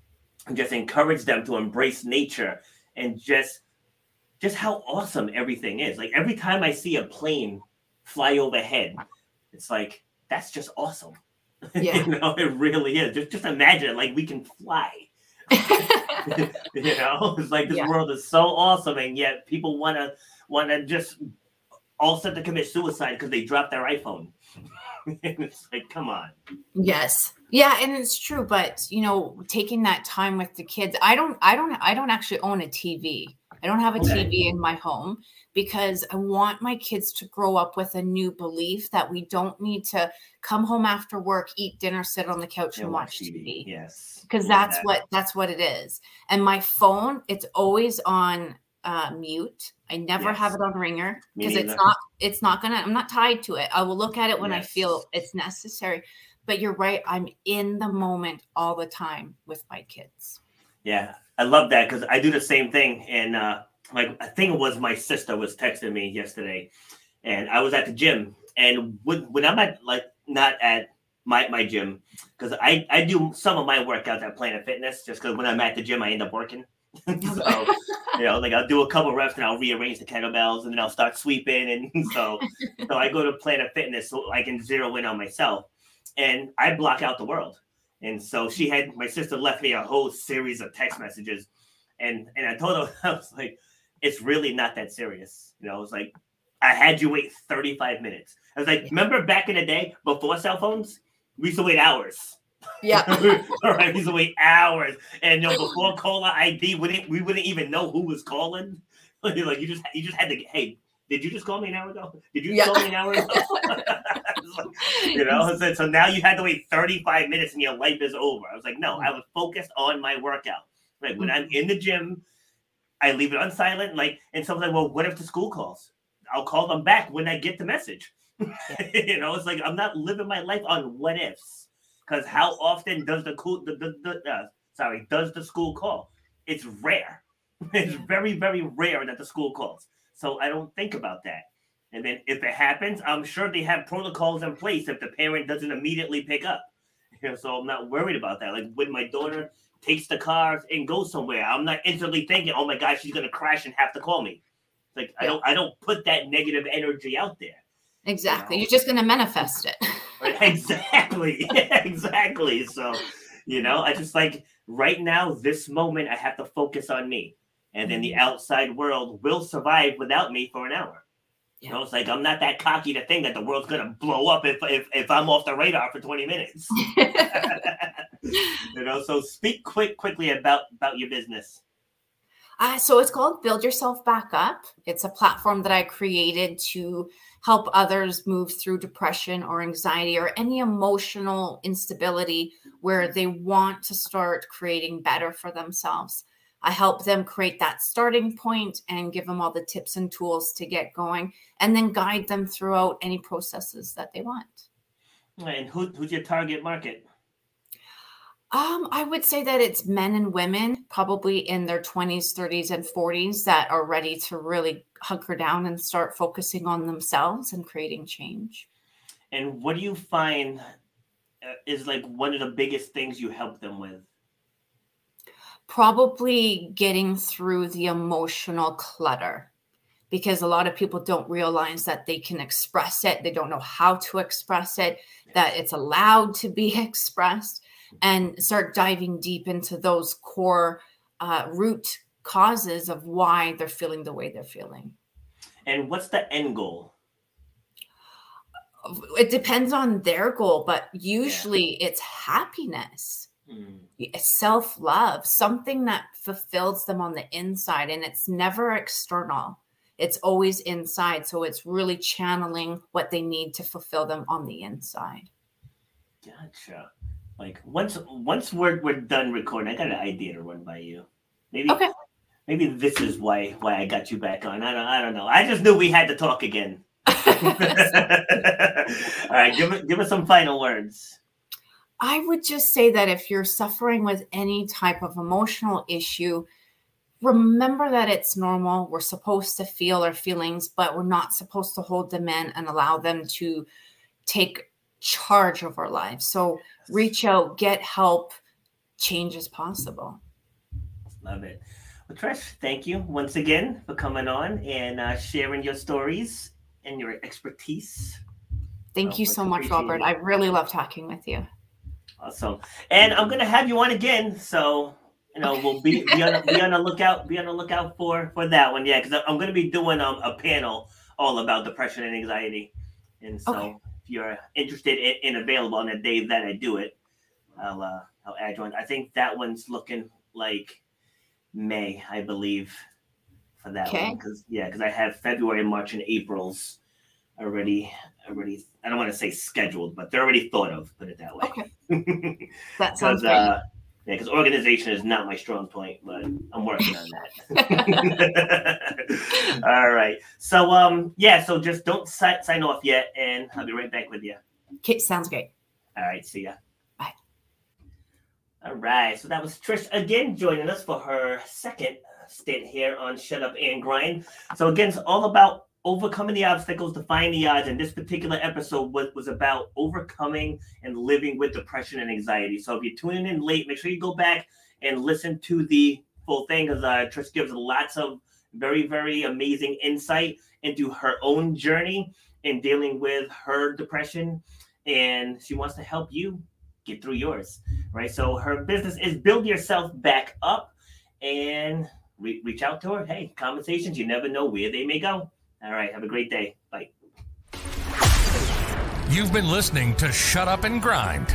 S1: And just encourage them to embrace nature and just just how awesome everything is. Like every time I see a plane fly overhead, it's like that's just awesome. <laughs>
S3: Yeah.
S1: you know, it really is. Just just imagine like we can fly. <laughs> <laughs> you know, it's like this
S3: Yeah.
S1: world is so awesome, and yet people want to want to just all set to commit suicide because they dropped their iPhone. <laughs> and it's like, come on.
S3: yes. Yeah, and it's true, but you know, taking that time with the kids. I don't I don't I don't actually own a TV. I don't have a
S1: Okay.
S3: TV in my home because I want my kids to grow up with a new belief that we don't need to come home after work, eat dinner, sit on the couch and watch TV.
S1: Yes,
S3: because
S1: Love
S3: that's
S1: that.
S3: what that's what it is and my phone it's always on uh, mute. I never have it on ringer because it's not it's not gonna I'm not tied to it. I will look at it when I feel it's necessary. But you're right, I'm in the moment all the time with my kids.
S1: Yeah, I love that because I do the same thing. And uh, like I think it was my sister was texting me yesterday, and I was at the gym. And when, when I'm at like not at my my gym, because I I do some of my workouts at Planet Fitness, just because when I'm at the gym I end up working. <laughs> so you know, like I'll do a couple reps and I'll rearrange the kettlebells and then I'll start sweeping. And <laughs> so so I go to Planet Fitness so I can zero in on myself, and I block out the world. And so she had my sister left me a whole series of text messages, and and I told her <laughs> I was like, it's really not that serious. You know, I was like, I had you wait 35 minutes. I was like, remember back in the day before cell phones, we used to wait hours.
S3: Yeah. <laughs>
S1: All right, we used to wait hours, and you know, before caller ID, we didn't we wouldn't even know who was calling. <laughs> like you just you just had to hey. Did you just call me an hour ago? Did you
S3: Yeah.
S1: call me an hour ago? <laughs> You know, so, so now you had to wait 35 minutes and your life is over. I was like, no, I was focused on my workout. Like when I'm in the gym, I leave it on silent. Like, and someone's like, well, what if the school calls? I'll call them back when I get the message. <laughs> you know, it's like I'm not living my life on what ifs. Because how often does the cool the, the, the uh, sorry does the school call? It's rare. <laughs> It's very very rare that the school calls. So I don't think about that. And then if it happens, I'm sure they have protocols in place if the parent doesn't immediately pick up. You <laughs> know, so I'm not worried about that. Like when my daughter takes the cars and goes somewhere, I'm not instantly thinking, "Oh my gosh, she's gonna crash and have to call me." Like I don't, I don't put that negative energy out there.
S3: Exactly.
S1: know?
S3: You're just gonna manifest it. <laughs>
S1: Exactly, <laughs> exactly. So, you know, I just like right now, this moment, I have to focus on me, and then the mm-hmm. outside world will survive without me for an hour. You know, it's like I'm not that cocky to think that the world's gonna blow up if if, if I'm off the radar for 20 minutes. <laughs> <laughs> you know, so speak quick quickly about about your business.
S3: Uh, so it's called Build Yourself Back Up. It's a platform that I created to help others move through depression or anxiety or any emotional instability where they want to start creating better for themselves. I help them create that starting point and give them all the tips and tools to get going and then guide them throughout any processes that they want.
S1: And who, who's your target market?
S3: Um, I would say that it's men and women, probably in their 20s, 30s, and 40s, that are ready to really hunker down and start focusing on themselves and creating change.
S1: And what do you find uh, is like one of the biggest things you help them with?
S3: Probably getting through the emotional clutter because a lot of people don't realize that they can express it. They don't know how to express it, that it's allowed to be <laughs> expressed, and start diving deep into those core uh, root causes of why they're feeling the way they're feeling.
S1: And what's the end goal?
S3: It depends on their goal, but usually it's happiness.
S1: Hmm.
S3: self love, something that fulfills them on the inside, and it's never external. It's always inside. So it's really channeling what they need to fulfill them on the inside.
S1: Gotcha. Like once once we're we're done recording, I got an idea to run by you. Maybe
S3: Okay.
S1: maybe this is why why I got you back on. I don't I don't know. I just knew we had to talk again. <laughs> <laughs> All right, give it give us some final words.
S3: I would just say that if you're suffering with any type of emotional issue, remember that it's normal. We're supposed to feel our feelings, but we're not supposed to hold them in and allow them to take charge of our lives. So reach out, get help, change is possible.
S1: Love it. Well, Trish, thank you once again for coming on and uh, sharing your stories and your expertise.
S3: Thank
S1: Oh,
S3: you so much, Robert.
S1: appreciated.
S3: I really love talking with you.
S1: Awesome. And I'm gonna have you on again, so you know we'll be be on, be on the lookout be on the lookout for for that one. Yeah, because I'm gonna be doing um, a panel all about depression and anxiety, and so
S3: Okay.
S1: if you're interested in, and available on the day that I do it, I'll uh, I'll add you on. I think that one's looking like May, I believe, for that
S3: Okay.
S1: one. Because yeah, because I have February, March, and April's already already. I don't want to say scheduled, but they're already thought of. Put it that way.
S3: Okay. <laughs> That sounds
S1: Because
S3: great.
S1: uh, yeah, because organization is not my strong point, but I'm working on that. <laughs> <laughs> All right. So um yeah, so just don't si- sign off yet, and I'll be right back with you.
S3: Okay, sounds great.
S1: All right. See ya.
S3: Bye.
S1: All right. So that was Trish again joining us for her second stint here on Shut Up and Grind. So again, it's all about overcoming the obstacles, defying the odds. And this particular episode was, was about overcoming and living with depression and anxiety. So if you're tuning in late, make sure you go back and listen to the full thing because uh, Trish gives lots of very, very amazing insight into her own journey in dealing with her depression. And she wants to help you get through yours, right? So her business is Build Yourself Back Up and re- reach out to her. Hey, conversations, you never know where they may go. All right, have a great day. Bye.
S4: You've been listening to Shut Up and Grind.